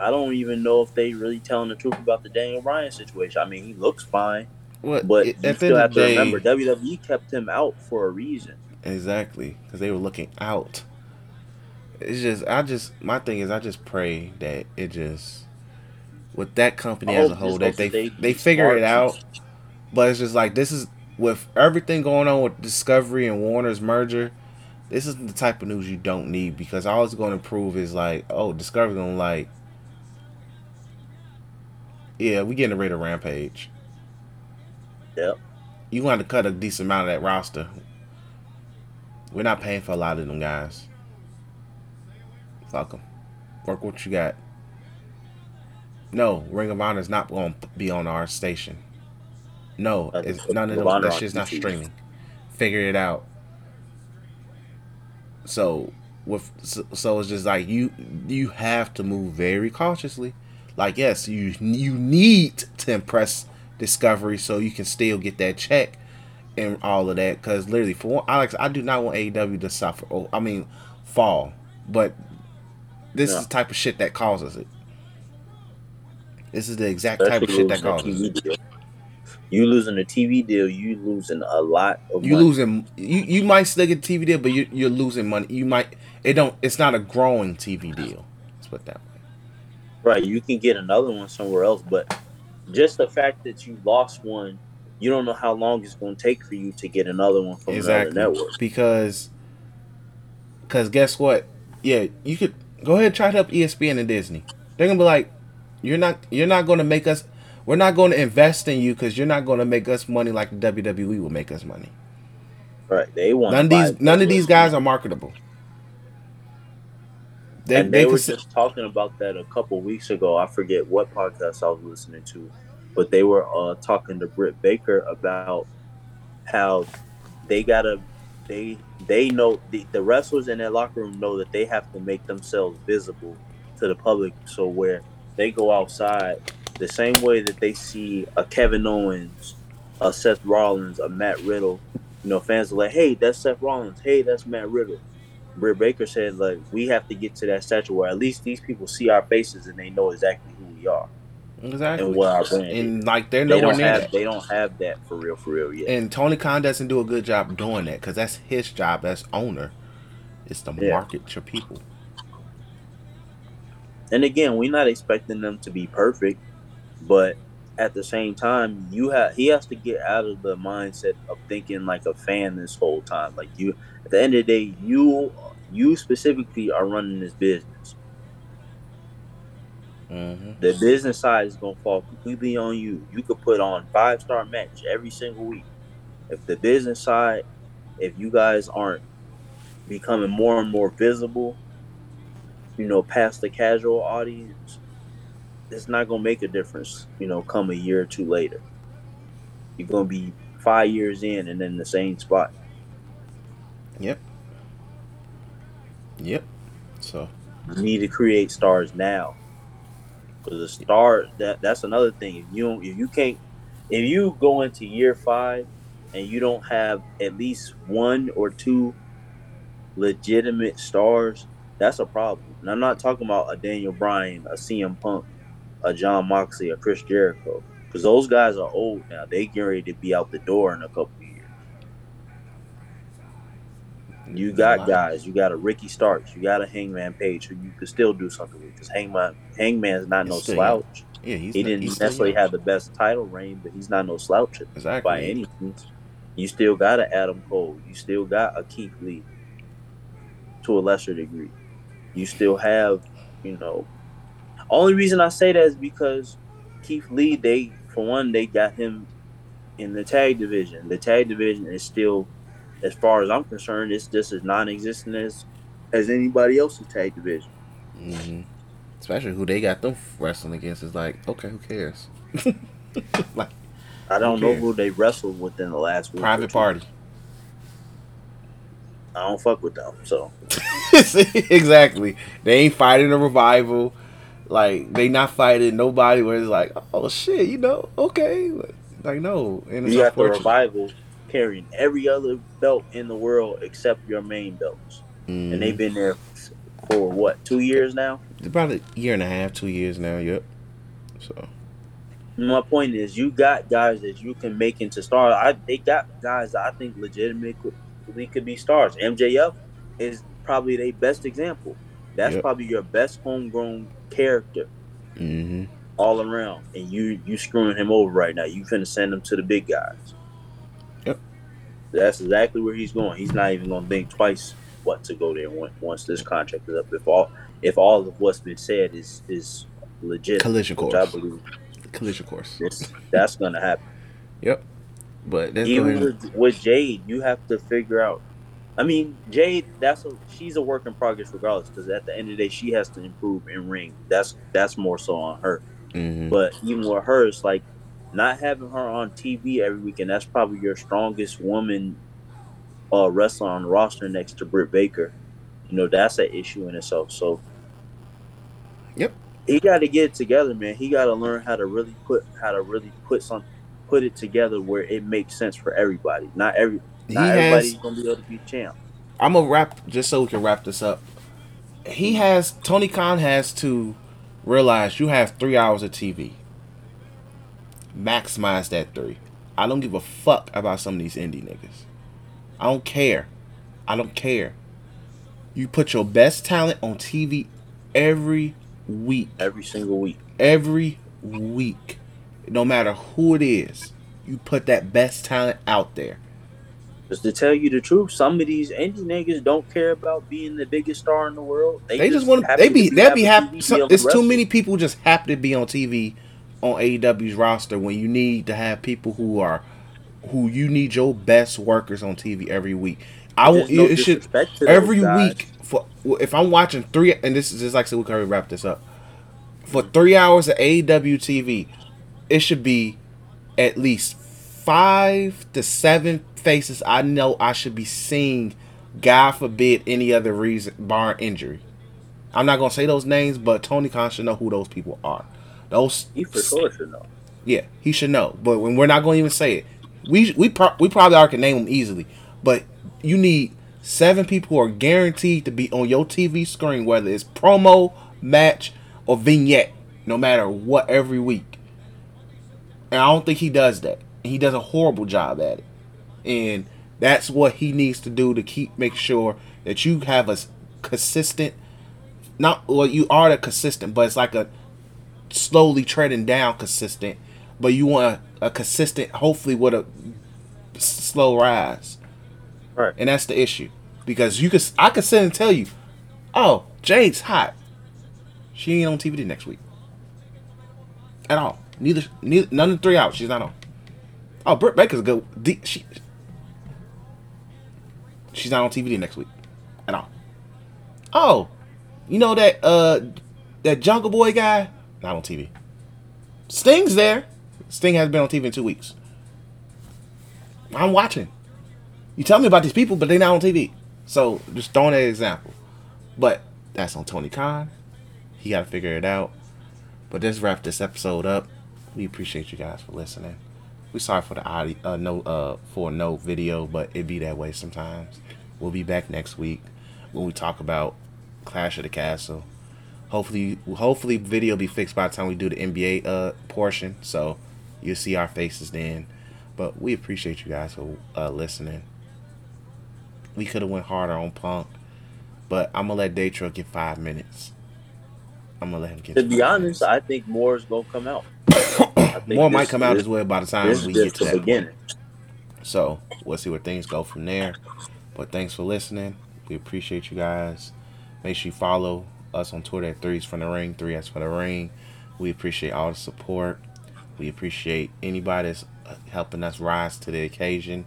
I don't even know if they really telling the truth about the Daniel Bryan situation. I mean, he looks fine, What but at you still have to day, remember WWE kept him out for a reason. Exactly, because they were looking out. It's just, I just, my thing is, I just pray that it just, with that company as a whole, that they they they- figure it out. But it's just like this is with everything going on with Discovery and Warner's merger. This isn't the type of news you don't need because all it's going to prove is like, oh, Discovery gonna like, yeah, we getting rid of Rampage. Yep. You want to cut a decent amount of that roster. We're not paying for a lot of them guys. Fuck them. Work what you got. No, Ring of Honor is not going to be on our station. No, Uh, it's none of them. That shit's not streaming. Figure it out. So with so, so it's just like you you have to move very cautiously. Like yes, you you need to impress Discovery so you can still get that check and all of that. Because literally, for one, Alex, I do not want AEW to suffer. Oh, I mean, fall. But this No. is the type of shit that causes it. This is the exact type of shit that causes it. You losing a TV deal, you losing a lot of You money. losing. You you might still get TV deal, but you you're losing money. You might. It don't. It's not a growing TV deal. Let's put that way. Right, you can get another one somewhere else, but just the fact that you lost one, you don't know how long it's going to take for you to get another one from exactly. another network. Because. Because guess what? Yeah, you could go ahead and try to help ESPN and Disney. They're gonna be like, you're not. You're not going to make us. We're not going to invest in you because you're not going to make us money like the WWE will make us money. Right, they want None of these. None of these guys are marketable. They, and they, they were could. just talking about that a couple weeks ago. I forget what podcast I was listening to, but they were uh, talking to Britt Baker about how they gotta they they know the, the wrestlers in that locker room know that they have to make themselves visible to the public. So where they go outside, the same way that they see a Kevin Owens, a Seth Rollins, a Matt Riddle, you know, fans are like, "Hey, that's Seth Rollins. Hey, that's Matt Riddle." Britt Baker said, like, we have to get to that stature where at least these people see our faces and they know exactly who we are exactly. and what our brand is. and like they're They nowhere don't near have that. they don't have that for real, for real yet. And Tony Khan doesn't do a good job doing that because that's his job as owner. It's to Yeah. market your people. And again, we're not expecting them to be perfect, but at the same time, you have he has to get out of the mindset of thinking like a fan this whole time. Like you, at the end of the day, you you specifically are running this business. Mm-hmm. The business side is gonna fall completely on you. You could put on five star match every single week. If the business side, if you guys aren't becoming more and more visible, you know, past the casual audience, it's not gonna make a difference. You know, come a year or two later, you're gonna be five years in and in the same spot. Yep. Yep. So You need to create stars now. Because the star that that's another thing. If you don't, if you can't if you go into year five and you don't have at least one or two legitimate stars, that's a problem. And I'm not talking about a Daniel Bryan, a CM Punk, a Jon Moxley, a Chris Jericho. Because those guys are old now. They get ready to be out the door in a couple of years. You got guys. You got a Ricky Starks. You got a Hangman Page who you could still do something with. Because Hangman Hangman's not He's no still slouch. yeah, he's He not- didn't necessarily have the best title reign, but he's not no slouch exactly by any means. You still got an Adam Cole. You still got a Keith Lee to a lesser degree. You still have, you know. Only reason I say that is because Keith Lee, they for one, they got him in the tag division. The tag division is still, as far as I'm concerned, it's just as non-existent as as anybody else's tag division. hmm Especially who they got them wrestling against is like, okay, who cares? like I don't know who they wrestled within the last week private party. I don't fuck with them, so exactly. They ain't fighting a revival. Like they not fighting nobody where it's like, oh shit, you know, okay. Like no, and it's you got the revival carrying every other belt in the world except your main belts, Mhm. and they've been there for what two years now. About a year and a half, two years now. Yep. So My point is, you got guys that you can make into stars. I they got guys that I think legitimately could be stars. MJF is probably their best example. That's Yep. probably your best homegrown character hmm all around, and you you screwing him over right now. You finna send him to the big guys. Yep. That's exactly where he's going. He's not even gonna think twice what to go there when, once this contract is up. If all if all of what's been said is is legit, collision course. I believe Collision course. that's gonna happen. Yep. But Even with, with Jade, you have to figure out. I mean, Jade, that's a she's a work in progress regardless. Because at the end of the day, she has to improve in ring. That's that's more so on her. Mhm. But even with her, it's like not having her on TV every weekend. that's probably your strongest woman uh, wrestler on the roster next to Britt Baker. You know, that's an issue in itself. So, Yep. he got to get it together, man. He got to learn how to really put how to really put some put it together where it makes sense for everybody. Not every He not everybody's has. gonna be able to be champ. I'm gonna wrap just so we can wrap this up. He has Tony Khan has to realize you have three hours of TV. Maximize that three. I don't give a fuck about some of these indie niggas. I don't care. I don't care. You put your best talent on TV every week. Every single week. Every week. No matter who it is. You put that best talent out there. Because to tell you the truth, some of these indie niggas don't care about being the biggest star in the world. They just want to. They be. They be happy. On it's too many people just happy to be on TV on AEW's roster when you need to have people who are who you need your best workers on TV every week. I will. no it should disrespect to those every guys. week for if I'm watching three and this is just like so we can already wrap this up for three hours of AEW TV. It should be at least five to seven faces I know I should be seeing. God forbid any other reason, bar injury. I'm not gonna say those names, but Tony Khan should know who those people are. Those He for sure should know. yeah, he should know. But when we're not going to even say it, we we pro- we probably already can name them easily. But you need seven people who are guaranteed to be on your TV screen, whether it's promo, match, or vignette, no matter what, every week. And I don't think he does that. And he does a horrible job at it. And that's what he needs to do to keep make sure that you have a consistent. Not well, you are the consistent, but it's like a slowly treading down consistent, but you want a, a consistent, hopefully with a slow rise, Right. and that's the issue because you could I could sit and tell you, oh Jade's hot, she ain't on TV next week. at all. Neither, neither none of the three out. She's not on. Oh, Britt Baker's good. She, she's not on TV next week at all. Oh, you know that uh that Jungle Boy guy not on TV. Sting's there. Sting hasn't been on TV in two weeks. I'm watching. You tell me about these people, but they're not on TV. So just throwing that example. But that's on Tony Khan. He got to figure it out. But let's wrap this episode up. We appreciate you guys for listening. We sorry for the audio, uh, no, uh, for no video, but it be that way sometimes. We'll be back next week when we talk about Clash of the Castle. Hopefully, hopefully, video be fixed by the time we do the NBA uh portion, so you'll see our faces then. But we appreciate you guys for uh, listening. We could have went harder on Punk, but I'm gonna let Daytro get five minutes. I'm gonna let him get. To be honest, I think more is gonna come out. more might come out as well by the time we get to that beginning. So we'll see where things go from there. But thanks for listening. We appreciate you guys. Make sure you follow us on Twitter at Threes from the Ring, Three S for the Ring. We appreciate all the support. We appreciate anybody that's uh, helping us rise to the occasion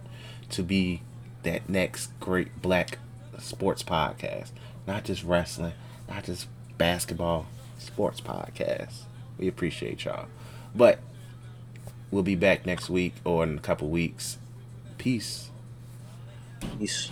to be that next great black sports podcast. Not just wrestling, not just basketball, sports podcast. We appreciate y'all. But we'll be back next week or in a couple weeks. Peace. Peace.